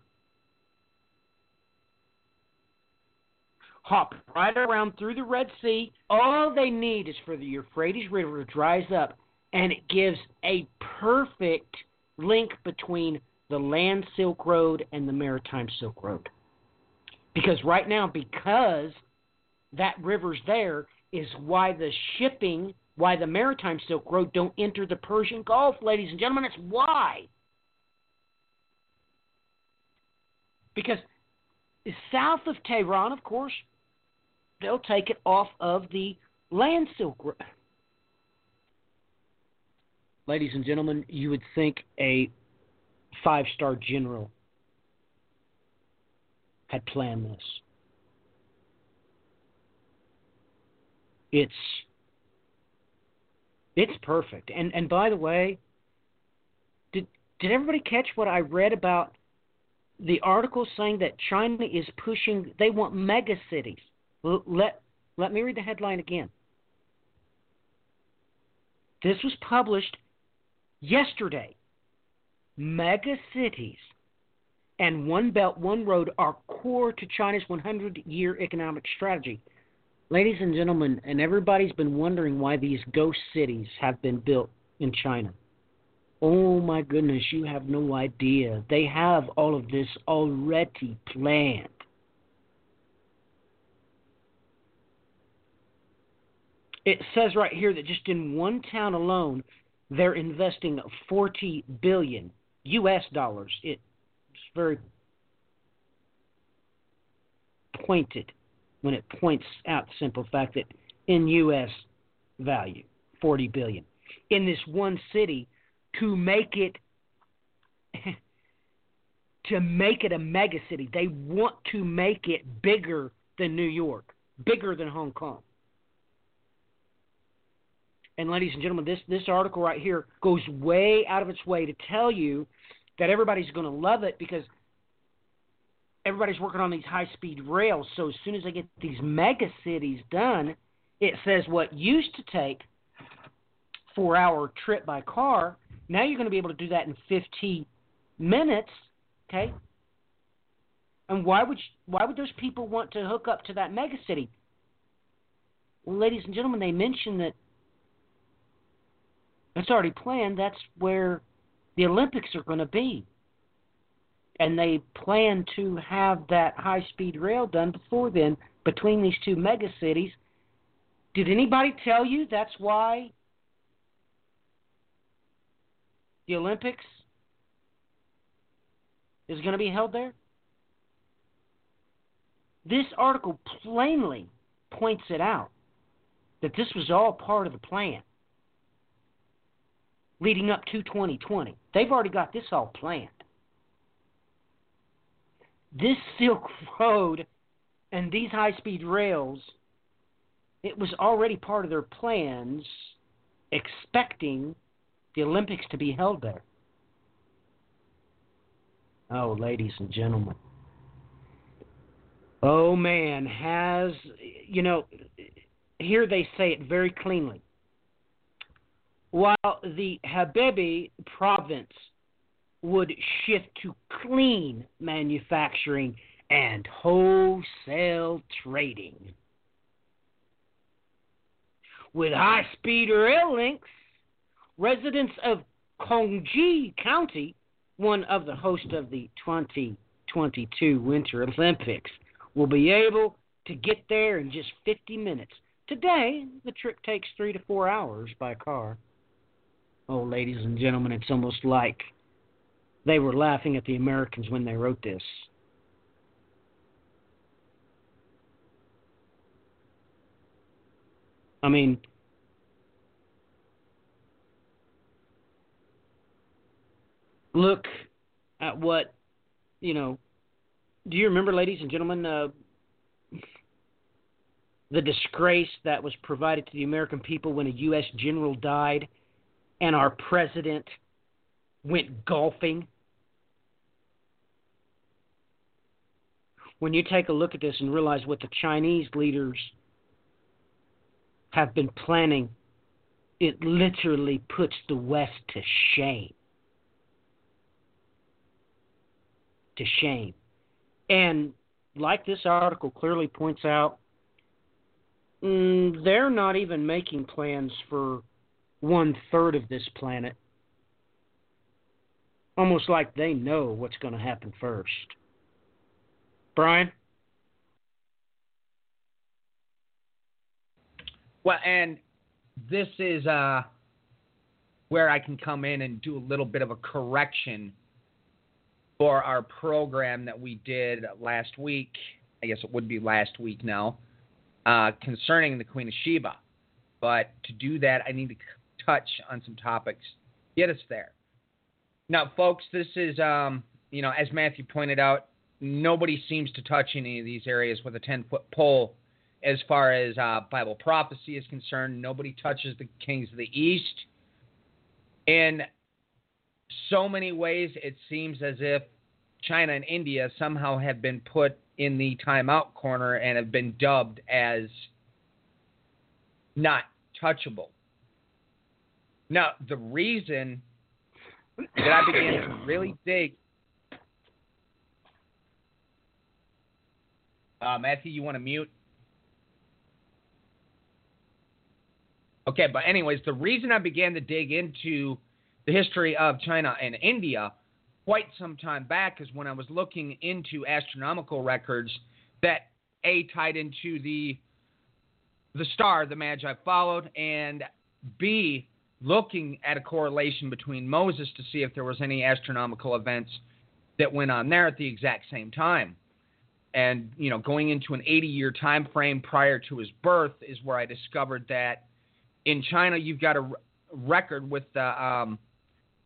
hop right around through the Red Sea. All they need is for the Euphrates River to rise up, and it gives a perfect link between the Land Silk Road and the Maritime Silk Road. Because right now, because that river's there, is why the shipping, why the Maritime Silk Road don't enter the Persian Gulf, ladies and gentlemen. It's why. Because south of Tehran, of course, they'll take it off of the land silk road. Ladies and gentlemen, you would think a five star general had planned this. It's it's perfect. And and by the way, did did everybody catch what I read about the article saying that China is pushing they want mega cities. Let let me read the headline again. This was published yesterday. Mega cities and One Belt, One Road are core to China's 100 year economic strategy. Ladies and gentlemen, and everybody's been wondering why these ghost cities have been built in China. Oh my goodness, you have no idea. They have all of this already planned. It says right here that just in one town alone, they're investing 40 billion US dollars. It's very pointed when it points out the simple fact that in US value, 40 billion. In this one city to make it to make it a mega city. They want to make it bigger than New York, bigger than Hong Kong. And ladies and gentlemen, this this article right here goes way out of its way to tell you that everybody's going to love it because everybody's working on these high speed rails. So as soon as they get these mega cities done, it says what used to take four hour trip by car, now you're going to be able to do that in 15 minutes. Okay. And why would you, why would those people want to hook up to that mega city? Well, ladies and gentlemen, they mentioned that it's already planned. That's where the Olympics are going to be. And they plan to have that high speed rail done before then between these two mega cities. Did anybody tell you that's why the Olympics is going to be held there? This article plainly points it out that this was all part of the plan leading up to 2020. They've already got this all planned. This Silk Road and these high speed rails, it was already part of their plans, expecting the Olympics to be held there. Oh, ladies and gentlemen. Oh, man, has, you know, here they say it very cleanly. While the Habibi province would shift to clean manufacturing and wholesale trading. With high speed rail links, residents of Chongli County, one of the hosts of the 2022 Winter Olympics, will be able to get there in just 50 minutes. Today, the trip takes three to four hours by car. Oh, ladies and gentlemen, it's almost like they were laughing at the Americans when they wrote this. I mean, look at what, you know, do you remember, ladies and gentlemen, uh, the disgrace that was provided to the American people when a U.S. general died and our president went golfing? When you take a look at this and realize what the Chinese leaders have been planning, it literally puts the West to shame. To shame. And like this article clearly points out, mm, they're not even making plans for one third of this planet. Almost like they know what's going to happen first. Brian? Well, and this is uh, where I can come in and do a little bit of a correction for our program that we did last week. I guess it would be last week now, uh, concerning the Queen of Sheba. But to do that, I need to touch on some topics. Get us there. Now, folks, this is, um, you know, as Matthew pointed out, nobody seems to touch any of these areas with a 10 foot pole as far as uh, Bible prophecy is concerned. Nobody touches the kings of the East. In so many ways, it seems as if China and India somehow have been put in the timeout corner and have been dubbed as not touchable. Now, the reason that I began to really dig. Uh, Matthew, you want to mute? Okay, but anyways, the reason I began to dig into the history of China and India quite some time back is when I was looking into astronomical records that a tied into the the star the Magi followed, and b looking at a correlation between Moses to see if there was any astronomical events that went on there at the exact same time. And you know, going into an 80 year time frame prior to his birth is where I discovered that in China you've got a record with the um,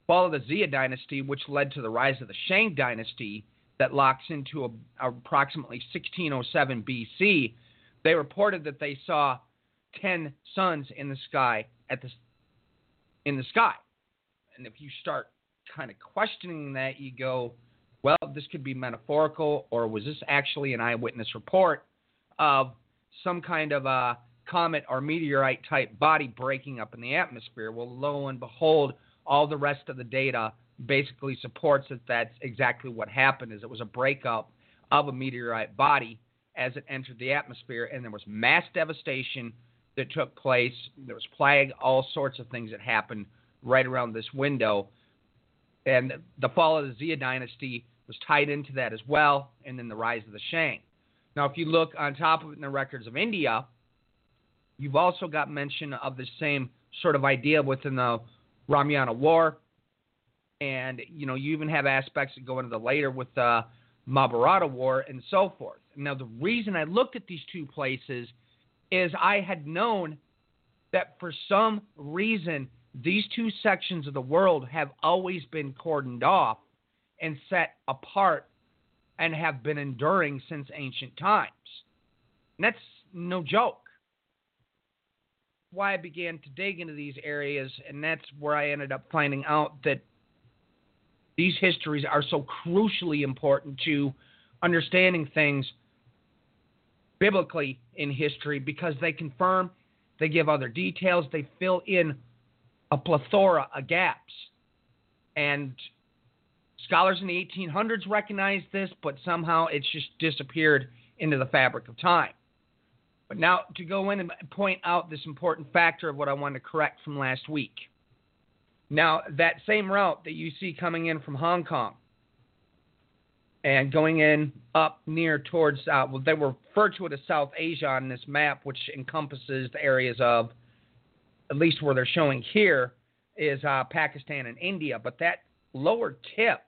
fall of the Xia dynasty, which led to the rise of the Shang dynasty that locks into a, approximately 1607 BC. They reported that they saw 10 suns in the sky at the in the sky. And if you start kind of questioning that, you go, well, this could be metaphorical, or was this actually an eyewitness report of some kind of a comet or meteorite type body breaking up in the atmosphere? Well, lo and behold, all the rest of the data basically supports that that's exactly what happened is it was a breakup of a meteorite body as it entered the atmosphere and there was mass devastation that took place. There was plague, all sorts of things that happened right around this window. and the fall of the Xia dynasty was tied into that as well, and then the rise of the Shang. Now, if you look on top of it in the records of India, you've also got mention of the same sort of idea within the Ramayana War, and you know you even have aspects that go into the later with the Mahabharata War and so forth. Now, the reason I looked at these two places is I had known that for some reason these two sections of the world have always been cordoned off and set apart and have been enduring since ancient times. And that's no joke. Why I began to dig into these areas, and that's where I ended up finding out that these histories are so crucially important to understanding things biblically in history because they confirm, they give other details, they fill in a plethora of gaps. And scholars in the 1800s recognized this, but somehow it's just disappeared into the fabric of time. But now to go in and point out this important factor of what I wanted to correct from last week. Now, that same route that you see coming in from Hong Kong and going in up near towards, uh, well, they refer to it as South Asia on this map, which encompasses the areas of, at least where they're showing here, is uh, Pakistan and India. But that lower tip,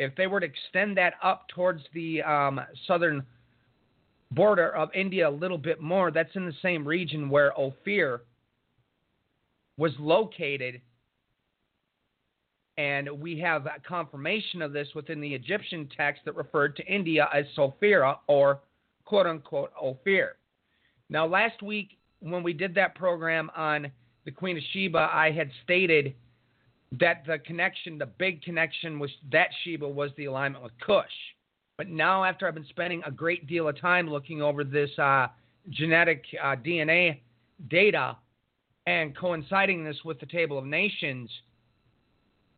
if they were to extend that up towards the um, southern border of India a little bit more, that's in the same region where Ophir was located and we have confirmation of this within the Egyptian text that referred to India as Sophira or quote unquote Ophir. Now, last week when we did that program on the Queen of Sheba, I had stated that the connection, the big connection, was that Sheba was the alignment with Cush. But now, after I've been spending a great deal of time looking over this uh, genetic uh, DNA data and coinciding this with the Table of Nations,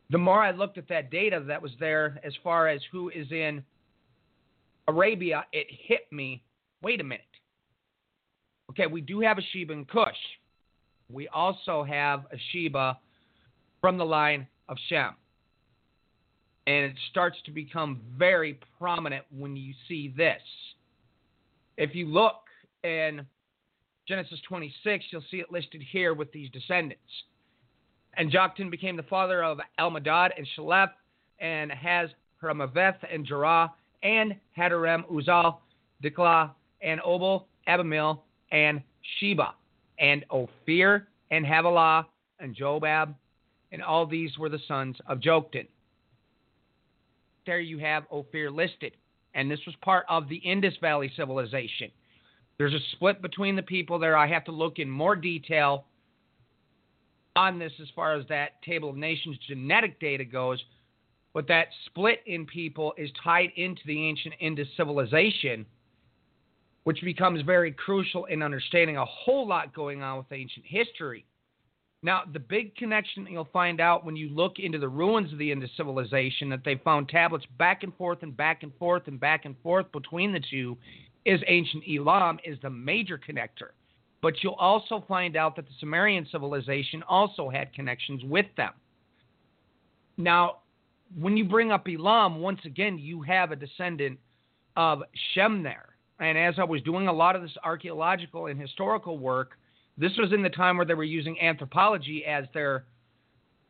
the more I looked at that data that was there as far as who is in Arabia, it hit me wait a minute. Okay, we do have a Sheba in Cush. We also have a Sheba from the line of Shem. And it starts to become very prominent when you see this. If you look in Genesis 26, you'll see it listed here with these descendants. And Joktan became the father of Almodad and Sheleph, and has Haramaveth and Jerah, and Hadoram, Uzal, Diklah, and Obal, Abimael, and Sheba, and Ophir, and Havilah, and Jobab, and all these were the sons of Joktan. There you have Ophir listed, and this was part of the Indus Valley civilization. There's a split between the people there. I have to look in more detail on this as far as that Table of Nations genetic data goes, but that split in people is tied into the ancient Indus civilization, which becomes very crucial in understanding a whole lot going on with ancient history. Now, the big connection you'll find out when you look into the ruins of the Indus civilization that they found tablets back and forth and back and forth and back and forth between the two is ancient Elam is the major connector. But you'll also find out that the Sumerian civilization also had connections with them. Now, when you bring up Elam, once again, you have a descendant of Shem there. And as I was doing a lot of this archaeological and historical work, this was in the time where they were using anthropology as their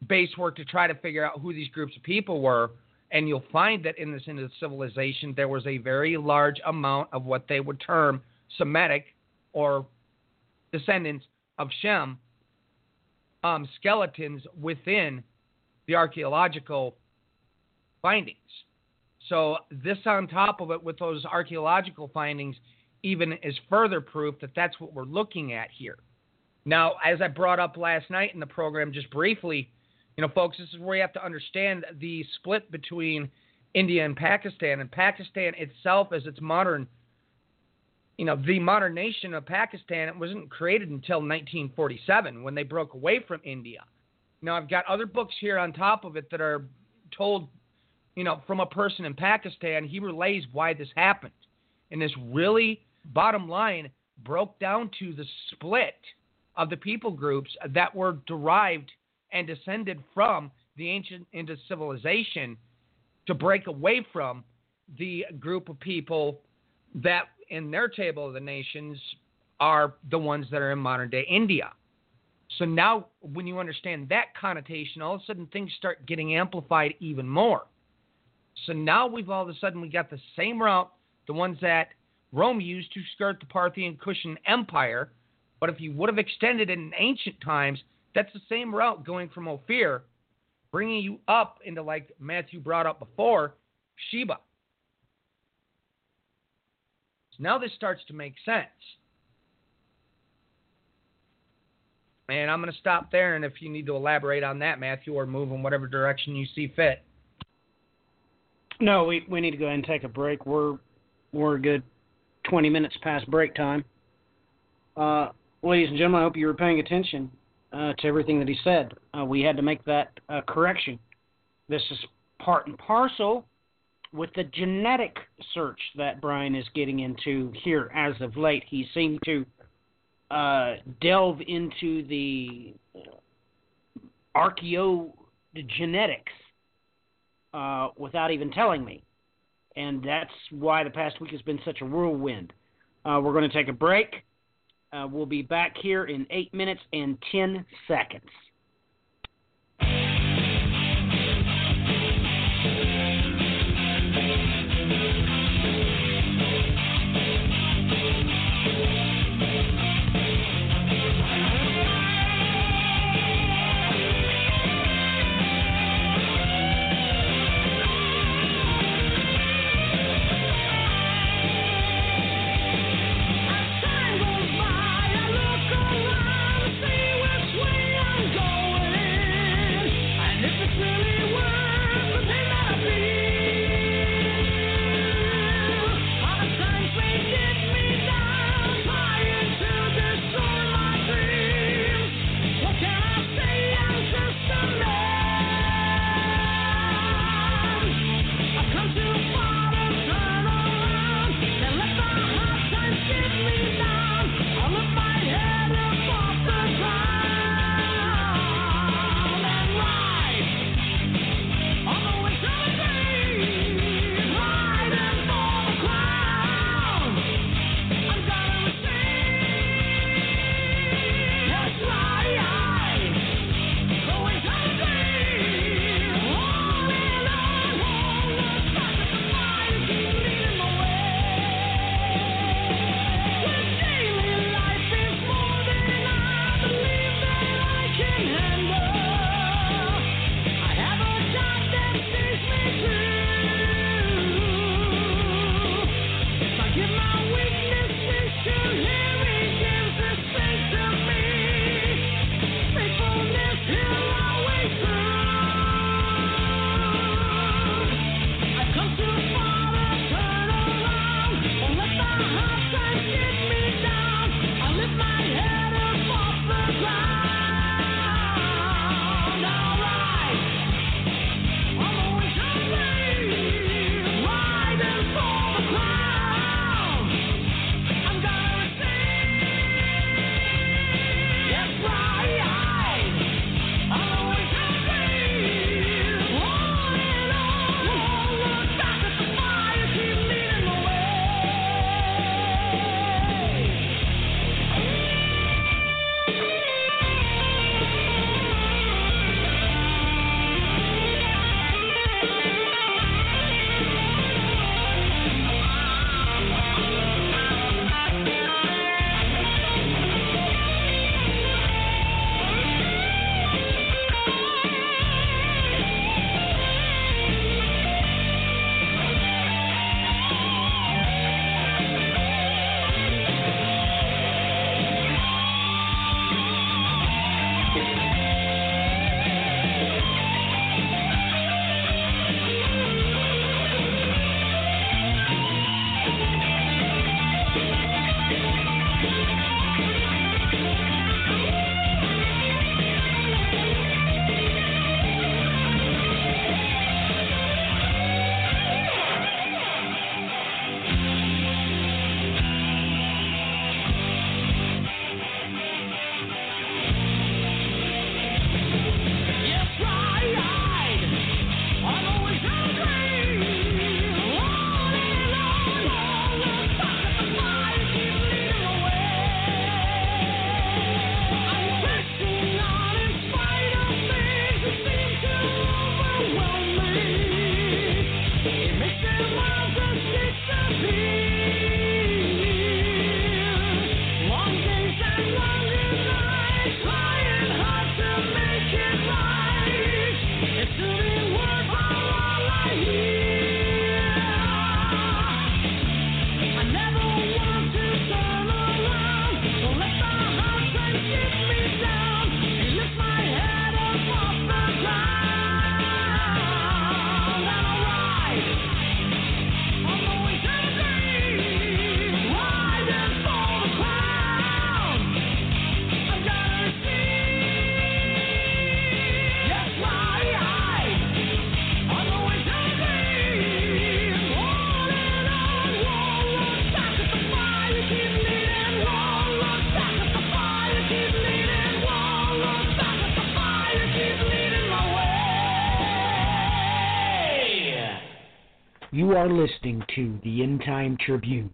base work to try to figure out who these groups of people were. And you'll find that in this Indus civilization, there was a very large amount of what they would term Semitic or descendants of Shem um, skeletons within the archaeological findings. So, this on top of it, with those archaeological findings, even is further proof that that's what we're looking at here. Now, as I brought up last night in the program, just briefly, you know, folks, this is where you have to understand the split between India and Pakistan. And Pakistan itself, as its modern you know, the modern nation of Pakistan it wasn't created until 1947 when they broke away from India. Now, I've got other books here on top of it that are told, you know, from a person in Pakistan. He relays why this happened. And this really, bottom line, broke down to the split of the people groups that were derived and descended from the ancient Indus civilization to break away from the group of people that in their table of the nations are the ones that are in modern day India. So now, when you understand that connotation, all of a sudden things start getting amplified even more. So now we've all of a sudden we got the same route, the ones that Rome used to skirt the Parthian Kushan Empire. But if you would have extended it in ancient times, that's the same route going from Ophir, bringing you up into like Matthew brought up before, Sheba. So now this starts to make sense. And I'm going to stop there. And if you need to elaborate on that, Matthew, or move in whatever direction you see fit. No, we we need to go ahead and take a break. We're we're a good 20 minutes past break time. Uh, ladies and gentlemen, I hope you were paying attention uh, to everything that he said. Uh, we had to make that uh, correction. This is part and parcel with the genetic search that Brian is getting into here as of late. He seemed to uh, delve into the archaeogenetics uh, without even telling me. And that's why the past week has been such a whirlwind. Uh, we're going to take a break. Uh, we'll be back here in 8 minutes and 10 seconds. Are listening to the End Time Tribune.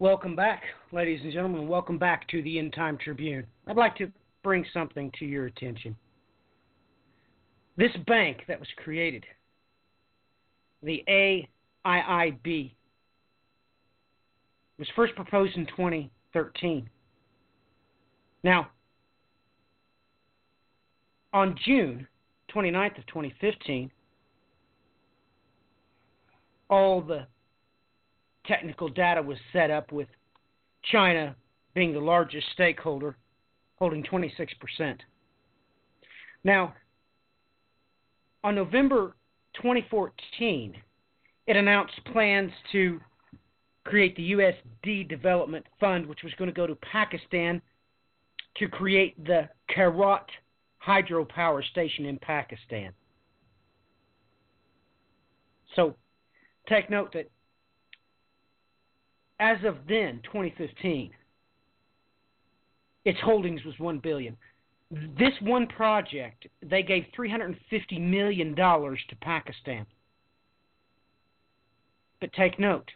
Welcome back, ladies and gentlemen. Welcome back to the End Time Tribune. I'd like to bring something to your attention. This bank that was created, the AIIB, was first proposed in 2013. Now, on June 29th of 2015, all the technical data was set up with China being the largest stakeholder, holding 26%. Now, on November 2014, it announced plans to create the USD Development Fund, which was going to go to Pakistan to create the Karot hydropower station in Pakistan. So, take note that as of then, 2015, its holdings was one billion. This one project, they gave 350 million dollars to Pakistan. But take note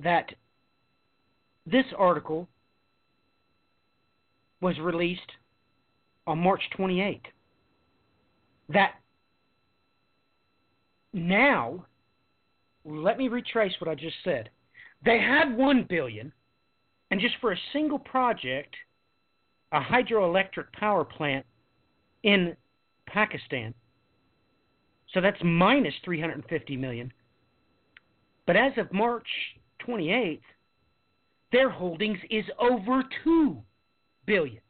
that this article was released on March 28th. That now let me retrace what I just said. They had one billion, and just for a single project, a hydroelectric power plant in Pakistan. So that's minus 350 million. But as of March 28th, their holdings is over 2 billion.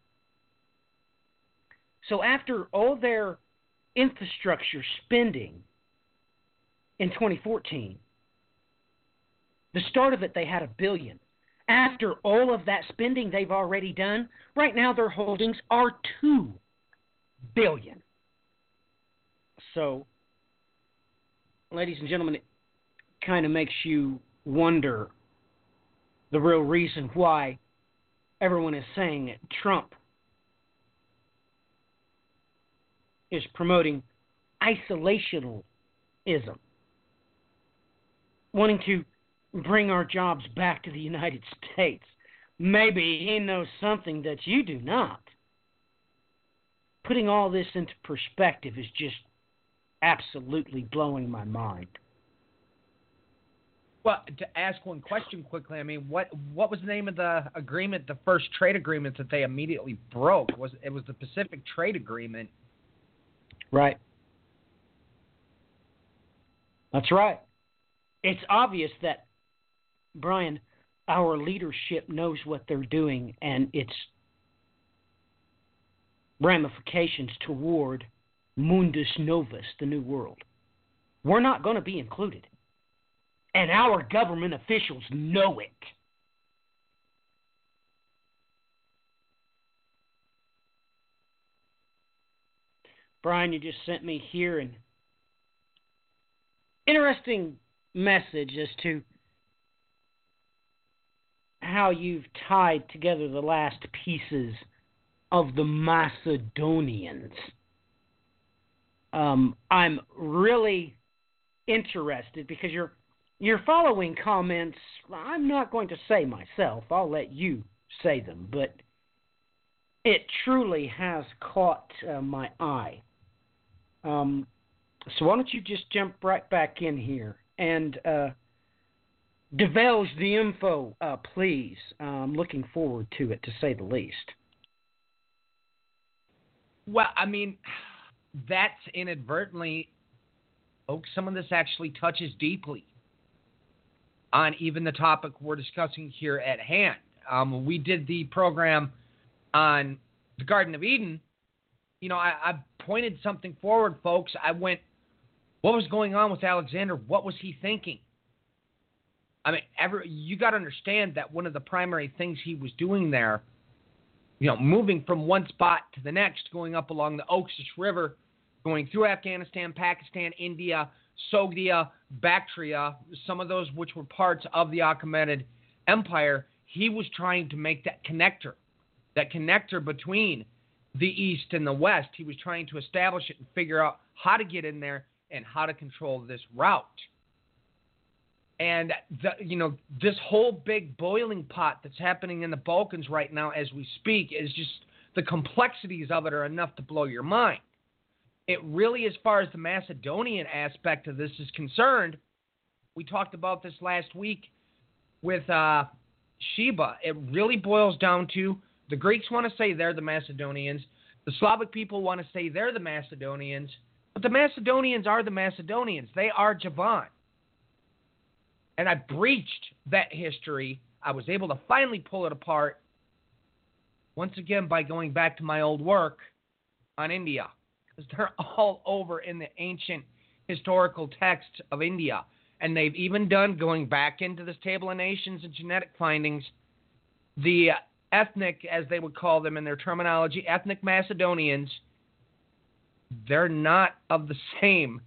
So after all their infrastructure spending in 2014, the start of it they had a billion. After all of that spending they've already done, right now their holdings are 2 billion. So ladies and gentlemen, it kind of makes you wonder the real reason why everyone is saying that Trump is promoting isolationism, wanting to bring our jobs back to the United States. Maybe he knows something that you do not. Putting all this into perspective is just absolutely blowing my mind. Well, to ask one question quickly, I mean, what what was the name of the agreement, the first trade agreement that they immediately broke? Was it was the Pacific Trade Agreement? Right. That's right. It's obvious that Brian, our leadership knows what they're doing and its ramifications toward Mundus Novus, the New World. We're not going to be included. And our government officials know it. Brian, you just sent me here an interesting message as to how you've tied together the last pieces of the Macedonians. Um, I'm really interested because you're you're following comments. I'm not going to say myself. I'll let you say them, but it truly has caught uh, my eye. Um, so why don't you just jump right back in here and uh, divulge the info, uh, please? I'm looking forward to it, to say the least. Well, I mean, that's inadvertently, oh, some of this actually touches deeply on even the topic we're discussing here at hand. Um, we did the program on the Garden of Eden. You know, I, I pointed something forward, folks. I went, what was going on with Alexander? What was he thinking? I mean, every, you got to understand that one of the primary things he was doing there, you know, moving from one spot to the next, going up along the Oxus River, going through Afghanistan, Pakistan, India, Sogdia, Bactria, some of those which were parts of the Achaemenid Empire, he was trying to make that connector, that connector between the East and the West. He was trying to establish it and figure out how to get in there and how to control this route. And the, you know, this whole big boiling pot that's happening in the Balkans right now as we speak is just the complexities of it are enough to blow your mind. It really, as far as the Macedonian aspect of this is concerned, we talked about this last week with uh, Sheba. It really boils down to the Greeks want to say they're the Macedonians, the Slavic people want to say they're the Macedonians, but the Macedonians are the Macedonians. They are Javan. And I breached that history. I was able to finally pull it apart once again by going back to my old work on India. Because they're all over in the ancient historical texts of India. And they've even done, going back into this table of nations and genetic findings, the ethnic, as they would call them in their terminology, ethnic Macedonians, they're not of the same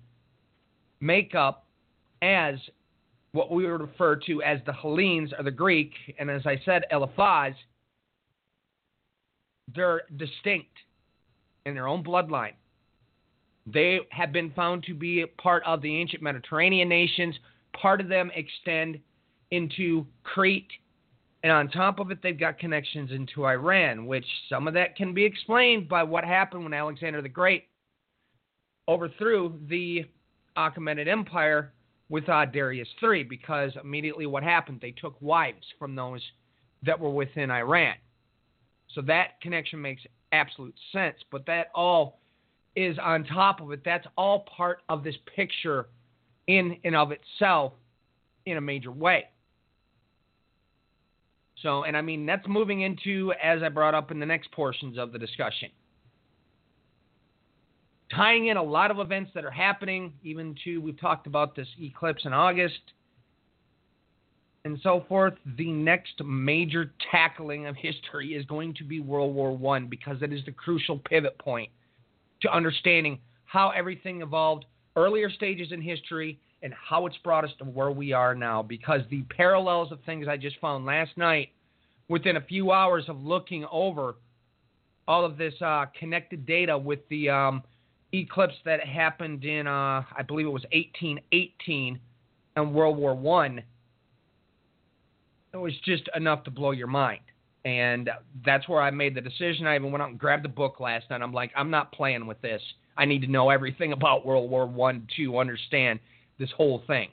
makeup as what we would refer to as the Hellenes or the Greek, and as I said, Eliphaz, they're distinct in their own bloodline. They have been found to be part of the ancient Mediterranean nations. Part of them extend into Crete. And on top of it, they've got connections into Iran, which some of that can be explained by what happened when Alexander the Great overthrew the Achaemenid Empire with uh, Darius III, because immediately what happened, they took wives from those that were within Iran. So that connection makes absolute sense, but that all is on top of it. That's all part of this picture in and of itself in a major way. So, and I mean, that's moving into, as I brought up in the next portions of the discussion, tying in a lot of events that are happening, even to, we've talked about this eclipse in August and so forth. The next major tackling of history is going to be World War One because it is the crucial pivot point to understanding how everything evolved earlier stages in history and how it's brought us to where we are now because the parallels of things I just found last night within a few hours of looking over all of this uh, connected data with the um, eclipse that happened in uh, I believe it was 1818 and World War One it was just enough to blow your mind. And that's where I made the decision. I even went out and grabbed the book last night. I'm like, I'm not playing with this. I need to know everything about World War One to understand this whole thing.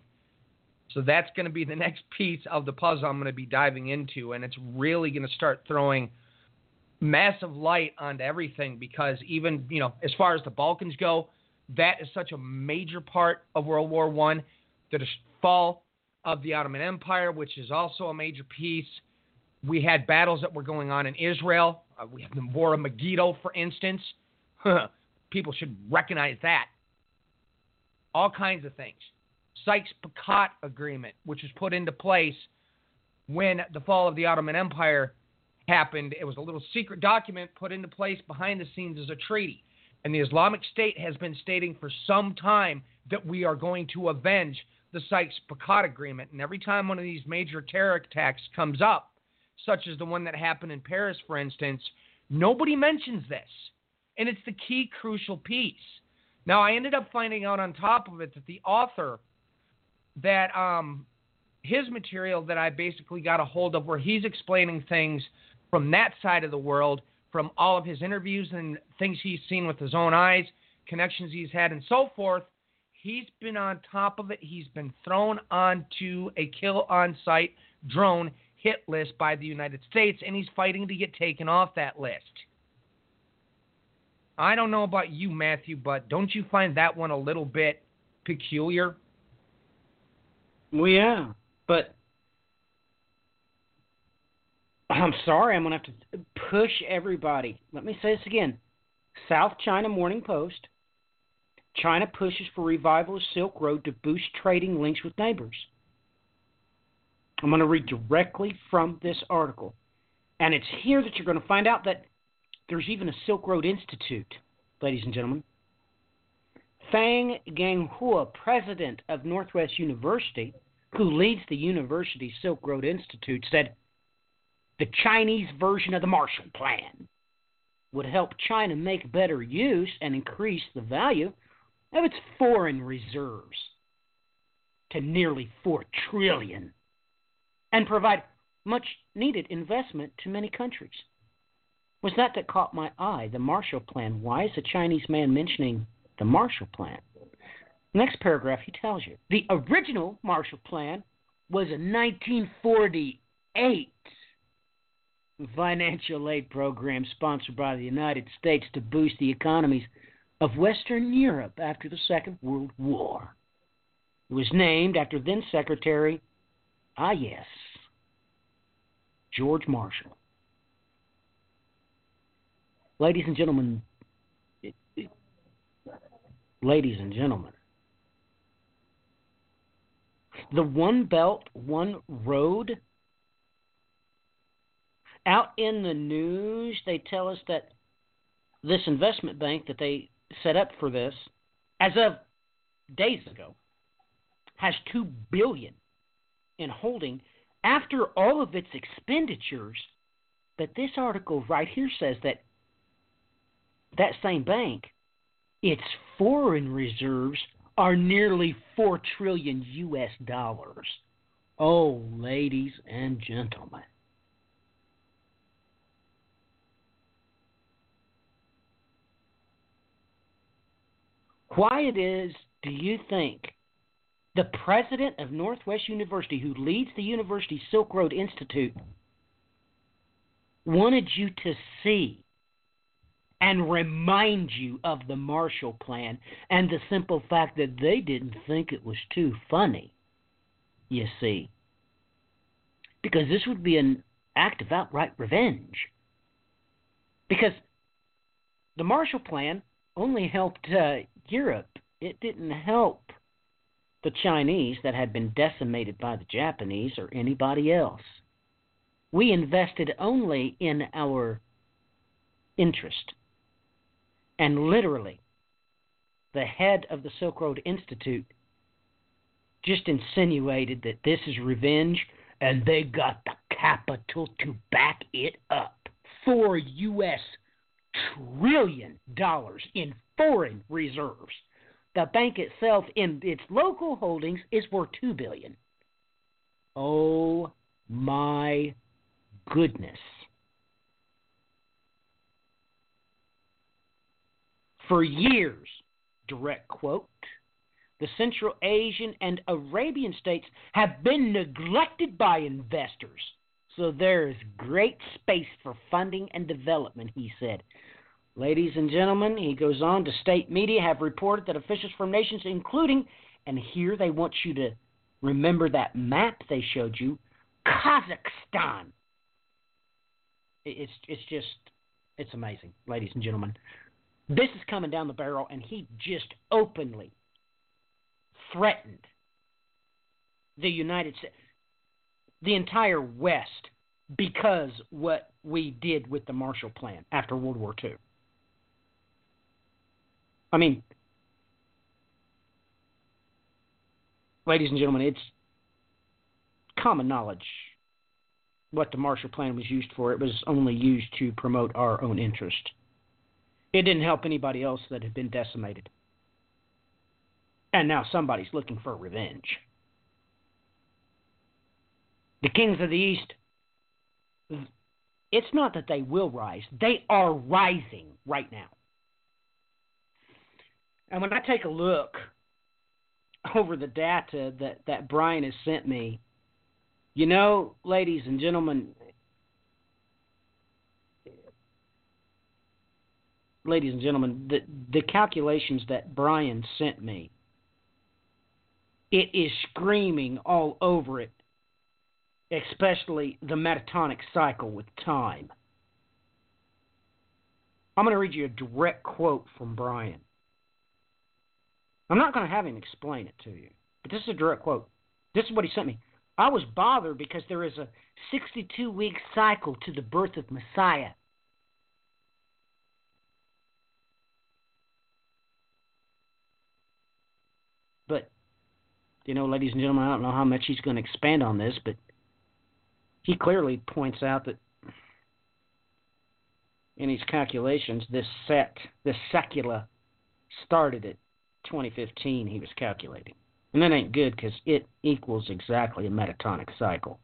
So that's going to be the next piece of the puzzle I'm going to be diving into, and it's really going to start throwing massive light onto everything because even you know as far as the Balkans go, that is such a major part of World War One. The fall of the Ottoman Empire, which is also a major piece. We had battles that were going on in Israel. Uh, we have the War of Megiddo, for instance. People should recognize that. All kinds of things. Sykes-Picot Agreement, which was put into place when the fall of the Ottoman Empire happened. It was a little secret document put into place behind the scenes as a treaty. And the Islamic State has been stating for some time that we are going to avenge the Sykes-Picot Agreement. And every time one of these major terror attacks comes up, such as the one that happened in Paris, for instance, nobody mentions this. And it's the key crucial piece. Now, I ended up finding out on top of it that the author, that um, his material that I basically got a hold of, where he's explaining things from that side of the world, from all of his interviews and things he's seen with his own eyes, connections he's had, and so forth, he's been on top of it. He's been thrown onto a kill on site drone hit list by the United States, and he's fighting to get taken off that list. I don't know about you, Matthew, but don't you find that one a little bit peculiar? Well, yeah, but I'm sorry, I'm going to have to push everybody. Let me say this again South China Morning Post. China pushes for revival of Silk Road to boost trading links with neighbors. I'm going to read directly from this article. And it's here that you're going to find out that there's even a Silk Road Institute, ladies and gentlemen. Fang Guanghua, president of Northwest University, who leads the university's Silk Road Institute, said the Chinese version of the Marshall Plan would help China make better use and increase the value of its foreign reserves to nearly 4 trillion and provide much needed investment to many countries. Was that that caught my eye, the Marshall Plan? Why is a Chinese man mentioning the Marshall Plan? Next paragraph, he tells you the original Marshall Plan was a 1948 financial aid program sponsored by the United States to boost the economies of Western Europe after the Second World War. It was named after then Secretary, ah yes, George Marshall. Ladies and gentlemen, ladies and gentlemen, the One Belt, One Road. Out in the news, they tell us that this investment bank that they set up for this, as of days ago, has two billion in holding after all of its expenditures. But this article right here says that that same bank, its foreign reserves are nearly 4 trillion US dollars. Oh, ladies and gentlemen. Why it is do you think the president of Northwest University, who leads the university Silk Road Institute, wanted you to see and remind you of the Marshall Plan and the simple fact that they didn't think it was too funny you see. Because this would be an act of outright revenge. Because the Marshall Plan only helped uh, Europe, it didn't help the Chinese that had been decimated by the Japanese or anybody else. We invested only in our interest. And literally, the head of the Silk Road Institute just insinuated that this is revenge, and they got the capital to back it up. Four U.S. trillion dollars in foreign reserves. The bank itself, in its local holdings, is worth two billion. Oh my goodness! For years, direct quote, the Central Asian and Arabian states have been neglected by investors. So there is great space for funding and development, he said. Ladies and gentlemen, he goes on to state media have reported that officials from nations, including, and here they want you to remember that map they showed you, Kazakhstan. It's it's just it's amazing, ladies and gentlemen. This is coming down the barrel, and he just openly threatened the United States, the entire West, because what we did with the Marshall Plan after World War II. I mean, ladies and gentlemen, it's common knowledge what the Marshall Plan was used for. It was only used to promote our own interest. It didn't help anybody else that had been decimated. And now somebody's looking for revenge. The kings of the East, it's not that they will rise, they are rising right now. And when I take a look over the data that, that Brian has sent me, you know, ladies and gentlemen, ladies and gentlemen, the, the calculations that Brian sent me, it is screaming all over it, especially the metatonic cycle with time. I'm going to read you a direct quote from Brian. I'm not going to have him explain it to you, but this is a direct quote. This is what he sent me. I was bothered because there is a 62 week cycle to the birth of Messiah. But, you know, ladies and gentlemen, I don't know how much he's going to expand on this, but he clearly points out that in his calculations, this set, this secula, started at 2015, he was calculating. And that ain't good because it equals exactly a metatonic cycle.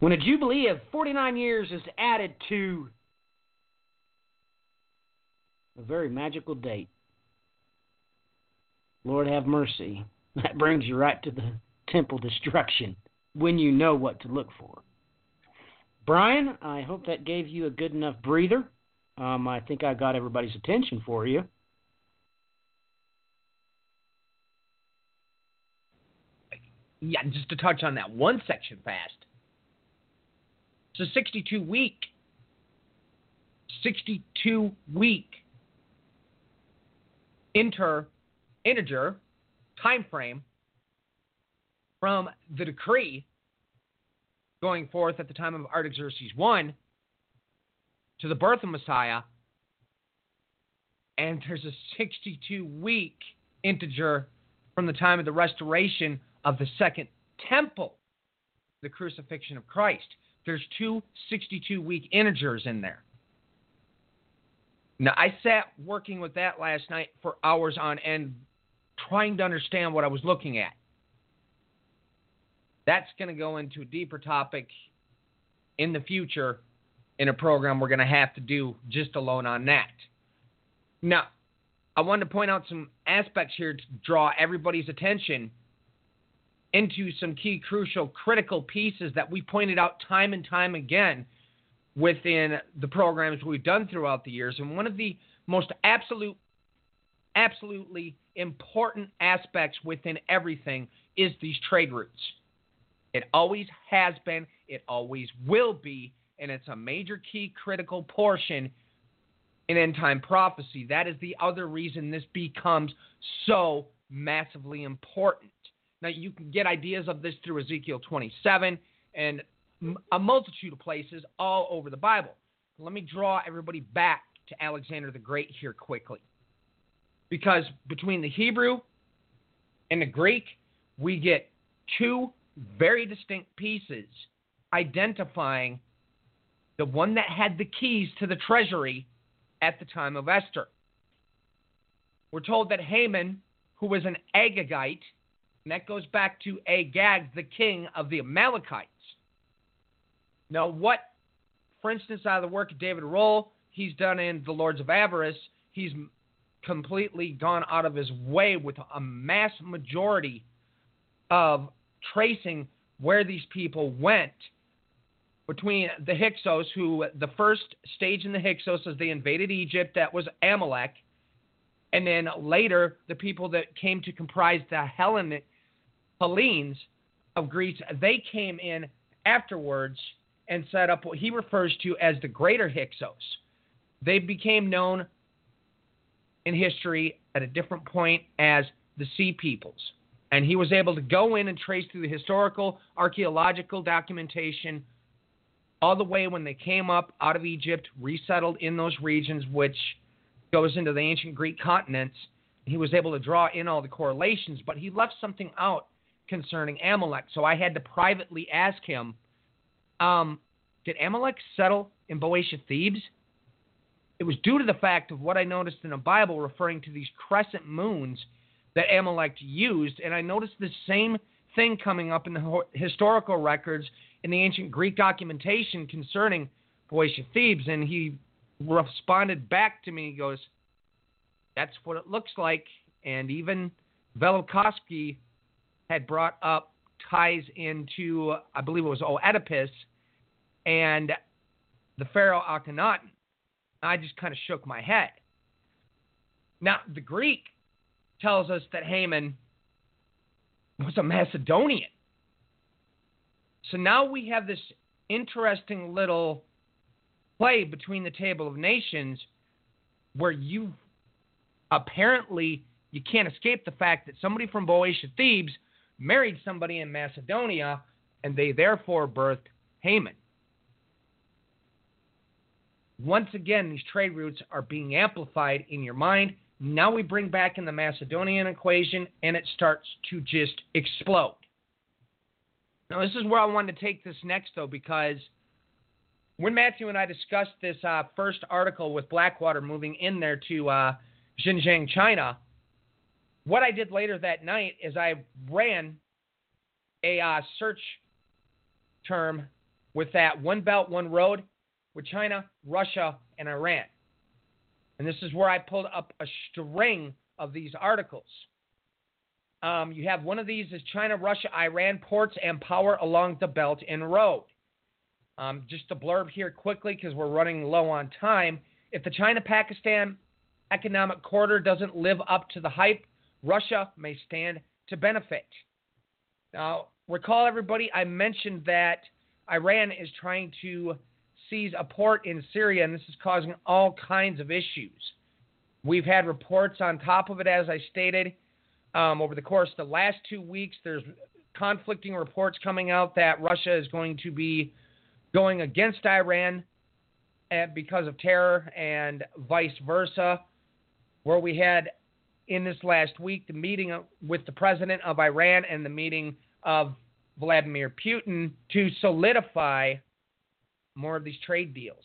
When a jubilee of 49 years is added to a very magical date, Lord have mercy, that brings you right to the temple destruction when you know what to look for. Brian, I hope that gave you a good enough breather. Um, I think I got everybody's attention for you. Yeah, just to touch on that one section fast. It's a 62 week, 62 week inter integer time frame from the decree going forth at the time of Artaxerxes I to the birth of Messiah, and there's a 62 week integer from the time of the restoration of the second temple, the crucifixion of Christ. There's two 62 week integers in there. Now, I sat working with that last night for hours on end, trying to understand what I was looking at. That's going to go into a deeper topic in the future in a program we're going to have to do just alone on that. Now, I wanted to point out some aspects here to draw everybody's attention into some key, crucial, critical pieces that we pointed out time and time again within the programs we've done throughout the years. And one of the most absolute absolutely important aspects within everything is these trade routes. It always has been, it always will be, and it's a major key critical portion in end time prophecy. That is the other reason this becomes so massively important. Now, you can get ideas of this through Ezekiel 27 and a multitude of places all over the Bible. Let me draw everybody back to Alexander the Great here quickly. Because between the Hebrew and the Greek, we get two very distinct pieces identifying the one that had the keys to the treasury at the time of Esther. We're told that Haman, who was an Agagite, and that goes back to Agag, the king of the Amalekites. Now, what, for instance, out of the work of David Rohl, he's done in The Lords of Avaris, he's completely gone out of his way with a mass majority of tracing where these people went between the Hyksos, who the first stage in the Hyksos as they invaded Egypt, that was Amalek, and then later the people that came to comprise the Hellenes of Greece, they came in afterwards and set up what he refers to as the Greater Hyksos. They became known in history at a different point as the Sea Peoples. And he was able to go in and trace through the historical, archaeological documentation all the way when they came up out of Egypt, resettled in those regions, which goes into the ancient Greek continents. He was able to draw in all the correlations, but he left something out concerning Amalek. So I had to privately ask him, um, did Amalek settle in Boeotia Thebes? It was due to the fact of what I noticed in the Bible referring to these crescent moons that Amalek used, and I noticed the same thing coming up in the historical records in the ancient Greek documentation concerning Boeotia Thebes, and he responded back to me. He goes, "That's what it looks like," and even Velikovsky had brought up ties into, I believe it was Oedipus and the pharaoh Akhenaten. I just kind of shook my head. Now, the Greek tells us that Haman was a Macedonian. So now we have this interesting little play between the table of nations where you apparently you can't escape the fact that somebody from Boeotia Thebes married somebody in Macedonia and they therefore birthed Haman. Once again, these trade routes are being amplified in your mind. Now we bring back in the Macedonian equation and it starts to just explode. Now, this is where I wanted to take this next, though, because when Matthew and I discussed this uh, first article with Blackwater moving in there to uh, Xinjiang, China, what I did later that night is I ran a uh, search term with that one belt, one road with China, Russia, and Iran. And this is where I pulled up a string of these articles. Um, you have one of these is China, Russia, Iran ports and power along the Belt and Road. Um, just a blurb here quickly because we're running low on time. If the China Pakistan economic corridor doesn't live up to the hype, Russia may stand to benefit. Now, recall everybody, I mentioned that Iran is trying to seize a port in Syria, and this is causing all kinds of issues. We've had reports on top of it, as I stated, um, over the course of the last two weeks. There's conflicting reports coming out that Russia is going to be going against Iran uh, because of terror and vice versa. Where we had in this last week the meeting with the president of Iran and the meeting of Vladimir Putin to solidify more of these trade deals.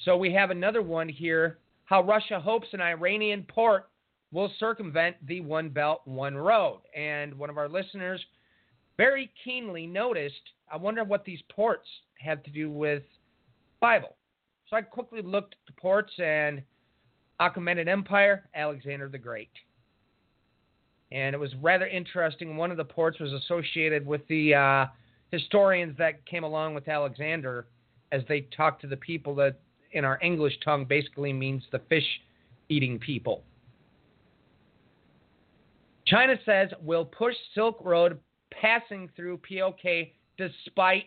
So we have another one here how Russia hopes an Iranian port will circumvent the One Belt, One Road. And one of our listeners very keenly noticed I wonder what these ports have to do with Bible. So I quickly looked at the ports and Achaemenid Empire, Alexander the Great. And it was rather interesting. One of the ports was associated with the uh, historians that came along with Alexander as they talked to the people that in our English tongue basically means the fish eating people. China says will push Silk Road passing through POK despite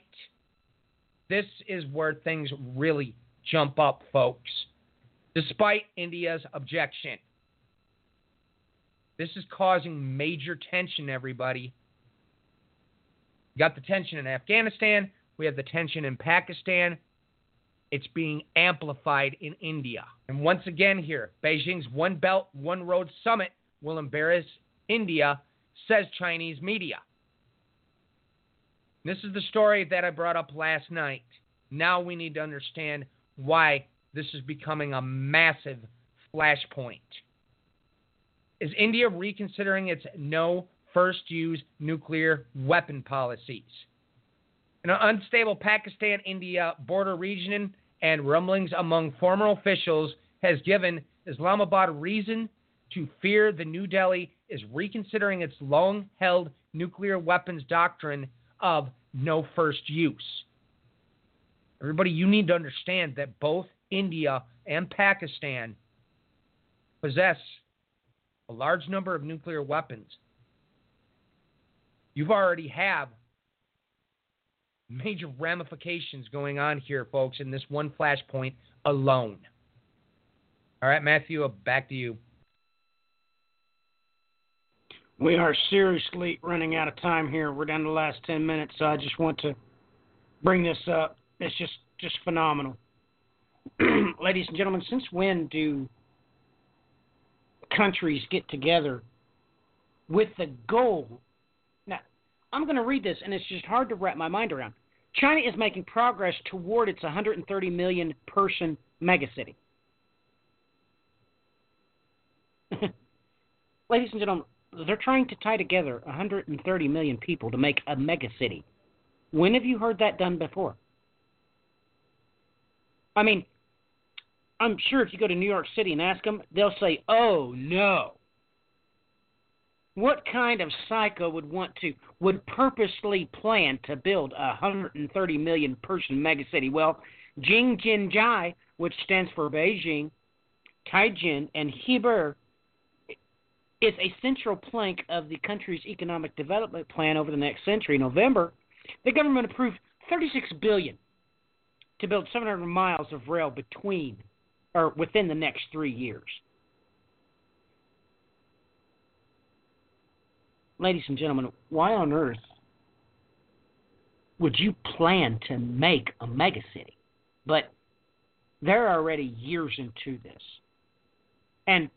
this is where things really jump up, folks. Despite India's objection. This is causing major tension, everybody. We got the tension in Afghanistan, we have the tension in Pakistan. It's being amplified in India. And once again, here, Beijing's One Belt, One Road Summit will embarrass India, says Chinese media. This is the story that I brought up last night. Now we need to understand why this is becoming a massive flashpoint. Is India reconsidering its no first use nuclear weapon policies? An unstable Pakistan India border region and rumblings among former officials has given Islamabad reason to fear the New Delhi is reconsidering its long held nuclear weapons doctrine of no first use. Everybody, you need to understand that both India and Pakistan possess a large number of nuclear weapons. You've already have major ramifications going on here, folks, in this one flashpoint alone. All right, Matthew, back to you. We are seriously running out of time here. We're down to the last 10 minutes, so I just want to bring this up. It's just just phenomenal. Ladies and gentlemen, since when do countries get together with the goal? I'm going to read this, and it's just hard to wrap my mind around. China is making progress toward its 130 million person megacity. Ladies and gentlemen, they're trying to tie together 130 million people to make a megacity. When have you heard that done before? I mean, I'm sure if you go to New York City and ask them, they'll say, "Oh no." What kind of psycho would want to would purposely plan to build a 130 million person megacity? Well, Jing-Jin-Jai, which stands for Beijing, Tianjin, and Hebei, is a central plank of the country's economic development plan over the next century. In November, the government approved 36 billion to build 700 miles of rail between or within the next three years. Ladies and gentlemen, why on earth would you plan to make a megacity? But they're already years into this. And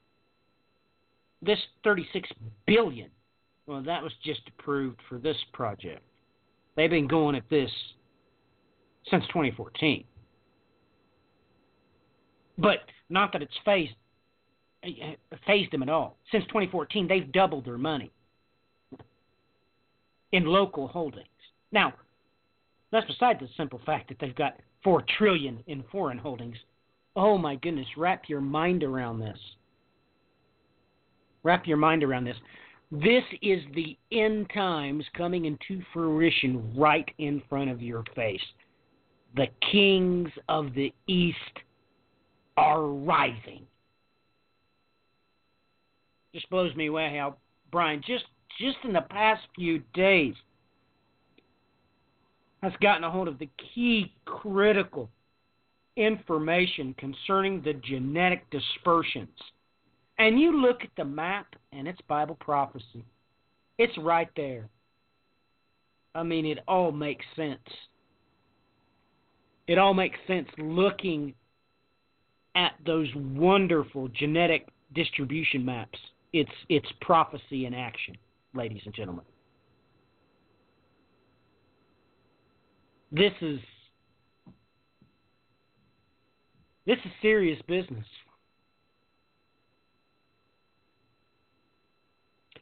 this 36 billion, well, that was just approved for this project. They've been going at this since 2014. But not that it's phased uh, uh, phased them at all. Since 2014, they've doubled their money in local holdings. Now, that's beside the simple fact that they've got four trillion in foreign holdings. Oh my goodness, wrap your mind around this. Wrap your mind around this. This is the end times coming into fruition right in front of your face. The kings of the east are rising. Just blows me away how Brian just just in the past few days has gotten a hold of the key critical information concerning the genetic dispersions. And you look at the map and it's Bible prophecy. It's right there. I mean, it all makes sense. It all makes sense looking at those wonderful genetic distribution maps. It's it's prophecy in action, ladies and gentlemen. This is this is serious business.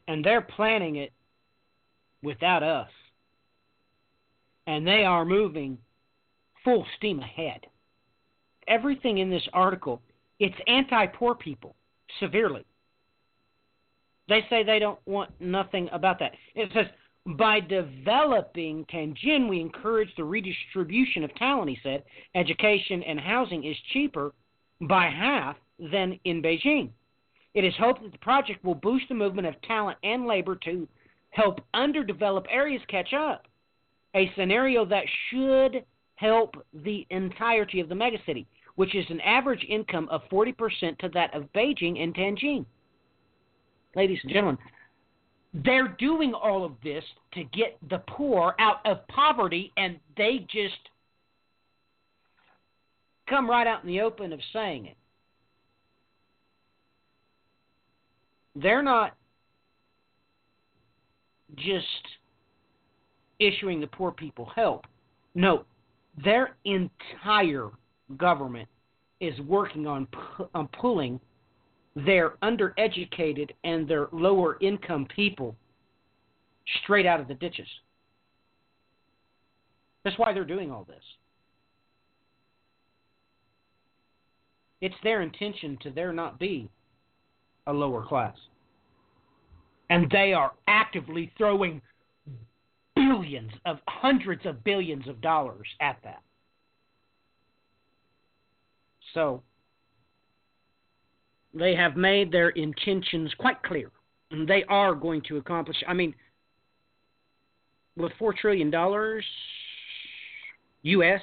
And they're planning it without us. And they are moving full steam ahead. Everything in this article, it's anti poor people severely. They say they don't want nothing about that. It says, by developing Tianjin, we encourage the redistribution of talent, he said. Education and housing is cheaper by half than in Beijing. It is hoped that the project will boost the movement of talent and labor to help underdeveloped areas catch up, a scenario that should help the entirety of the megacity, which is an average income of 40% to that of Beijing and Tianjin. Ladies and gentlemen, they're doing all of this to get the poor out of poverty, and they just come right out in the open of saying it. They're not just issuing the poor people help. No, their entire government is working on, on pulling their undereducated and their lower income people straight out of the ditches. That's why they're doing all this. It's their intention to there not be a lower class. And they are actively throwing billions of hundreds of billions of dollars at that. So they have made their intentions quite clear. And they are going to accomplish I mean with 4 trillion dollars US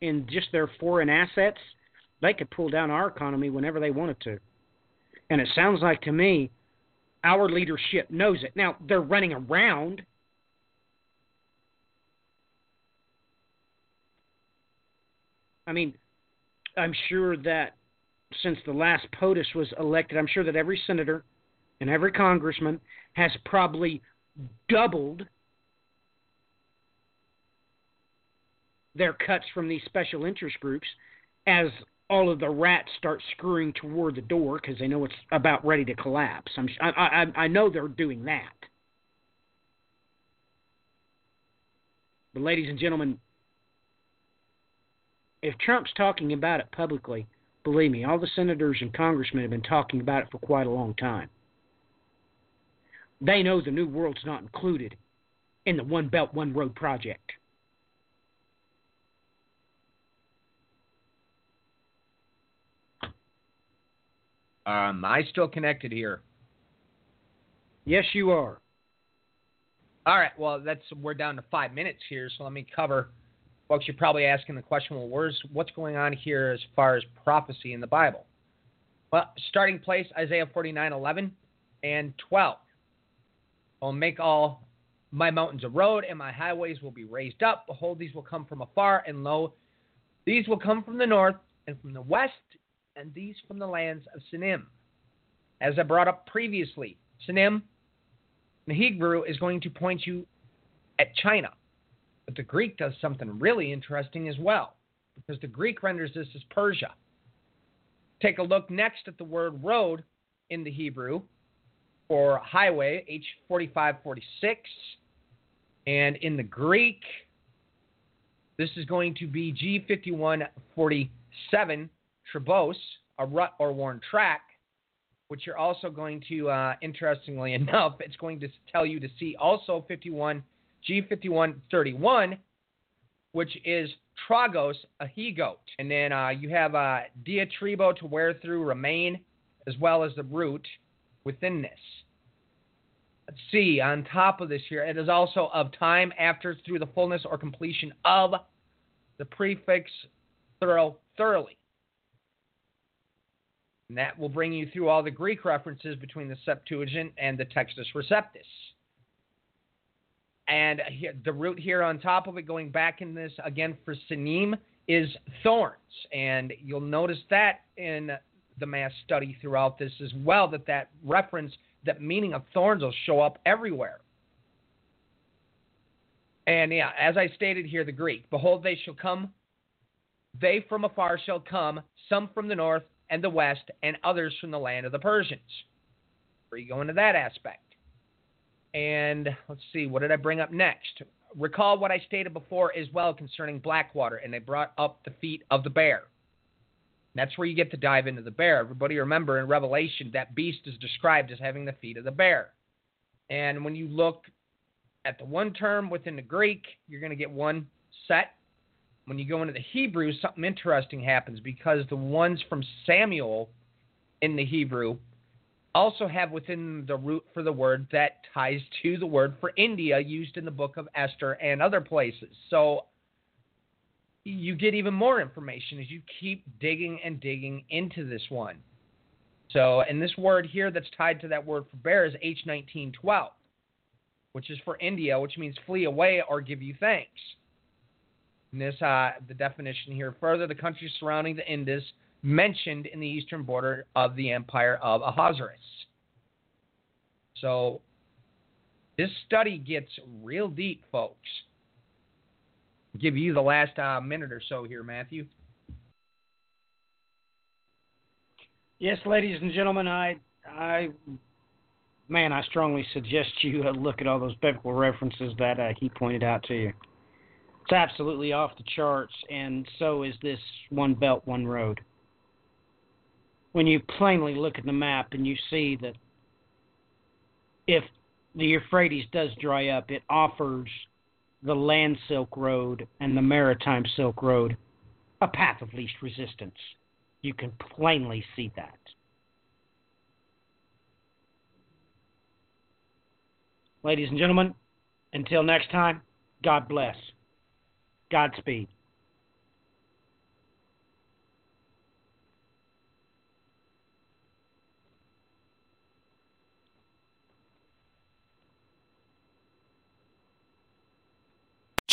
in just their foreign assets, they could pull down our economy whenever they wanted to. And it sounds like to me our leadership knows it. Now, they're running around. I mean, I'm sure that since the last POTUS was elected, I'm sure that every senator and every congressman has probably doubled their cuts from these special interest groups as all of the rats start scurrying toward the door because they know it's about ready to collapse. I'm, I, I, I know they're doing that. But, ladies and gentlemen, if Trump's talking about it publicly, believe me, all the senators and congressmen have been talking about it for quite a long time. They know the New World's not included in the One Belt, One Road project. Um, I still connected here. Yes, you are. All right. Well, that's we're down to five minutes here, so let me cover. Folks, you're probably asking the question, well, where's what's going on here as far as prophecy in the Bible? Well, starting place Isaiah 49, 11 and 12. I'll make all my mountains a road, and my highways will be raised up. Behold, these will come from afar, and lo, these will come from the north and from the west, and these from the lands of Sinim. As I brought up previously, Sinim in Hebrew is going to point you at China. But the Greek does something really interesting as well, because the Greek renders this as Persia. Take a look next at the word road in the Hebrew for highway, H4546. And in the Greek, this is going to be G5147 tribos, a rut or worn track, which you're also going to, uh, interestingly enough, it's going to tell you to see also 51 G5131, which is Tragos, a he goat. And then uh, you have uh, diatribo to wear through, remain, as well as the root within this. Let's see, on top of this here, it is also of time after through the fullness or completion of the prefix thorough, thoroughly. And that will bring you through all the Greek references between the Septuagint and the Textus Receptus. And the root here on top of it, going back in this again for sinim, is thorns. And you'll notice that in the mass study throughout this as well, that that reference, that meaning of thorns will show up everywhere. And yeah, as I stated here, the Greek, behold, they shall come, they from afar shall come, some from the north and the west, and others from the land of the Persians. Where you go into that aspect. And let's see, what did I bring up next? Recall what I stated before as well concerning Blackwater, and I brought up the feet of the bear. That's where you get to dive into the bear. Everybody remember in Revelation, that beast is described as having the feet of the bear. And when you look at the one term within the Greek, you're going to get one set. when you go into the Hebrew, something interesting happens because the ones from Samuel in the Hebrew also have within the root for the word that ties to the word for India used in the book of Esther and other places. So you get even more information as you keep digging and digging into this one. So, and this word here that's tied to that word for bear is H1912, which is for India, which means flee away or give you thanks. And this, uh, the definition here further, the countries surrounding the Indus mentioned in the eastern border of the empire of Ahasuerus. So, this study gets real deep, folks. give you the last uh, minute or so here, Matthew. Yes, ladies and gentlemen, I, I, man, I strongly suggest you uh, look at all those biblical references that uh, he pointed out to you. It's absolutely off the charts, and so is this one belt, one road. When you plainly look at the map and you see that if the Euphrates does dry up, it offers the land Silk Road and the maritime Silk Road a path of least resistance. You can plainly see that. Ladies and gentlemen, until next time, God bless. Godspeed.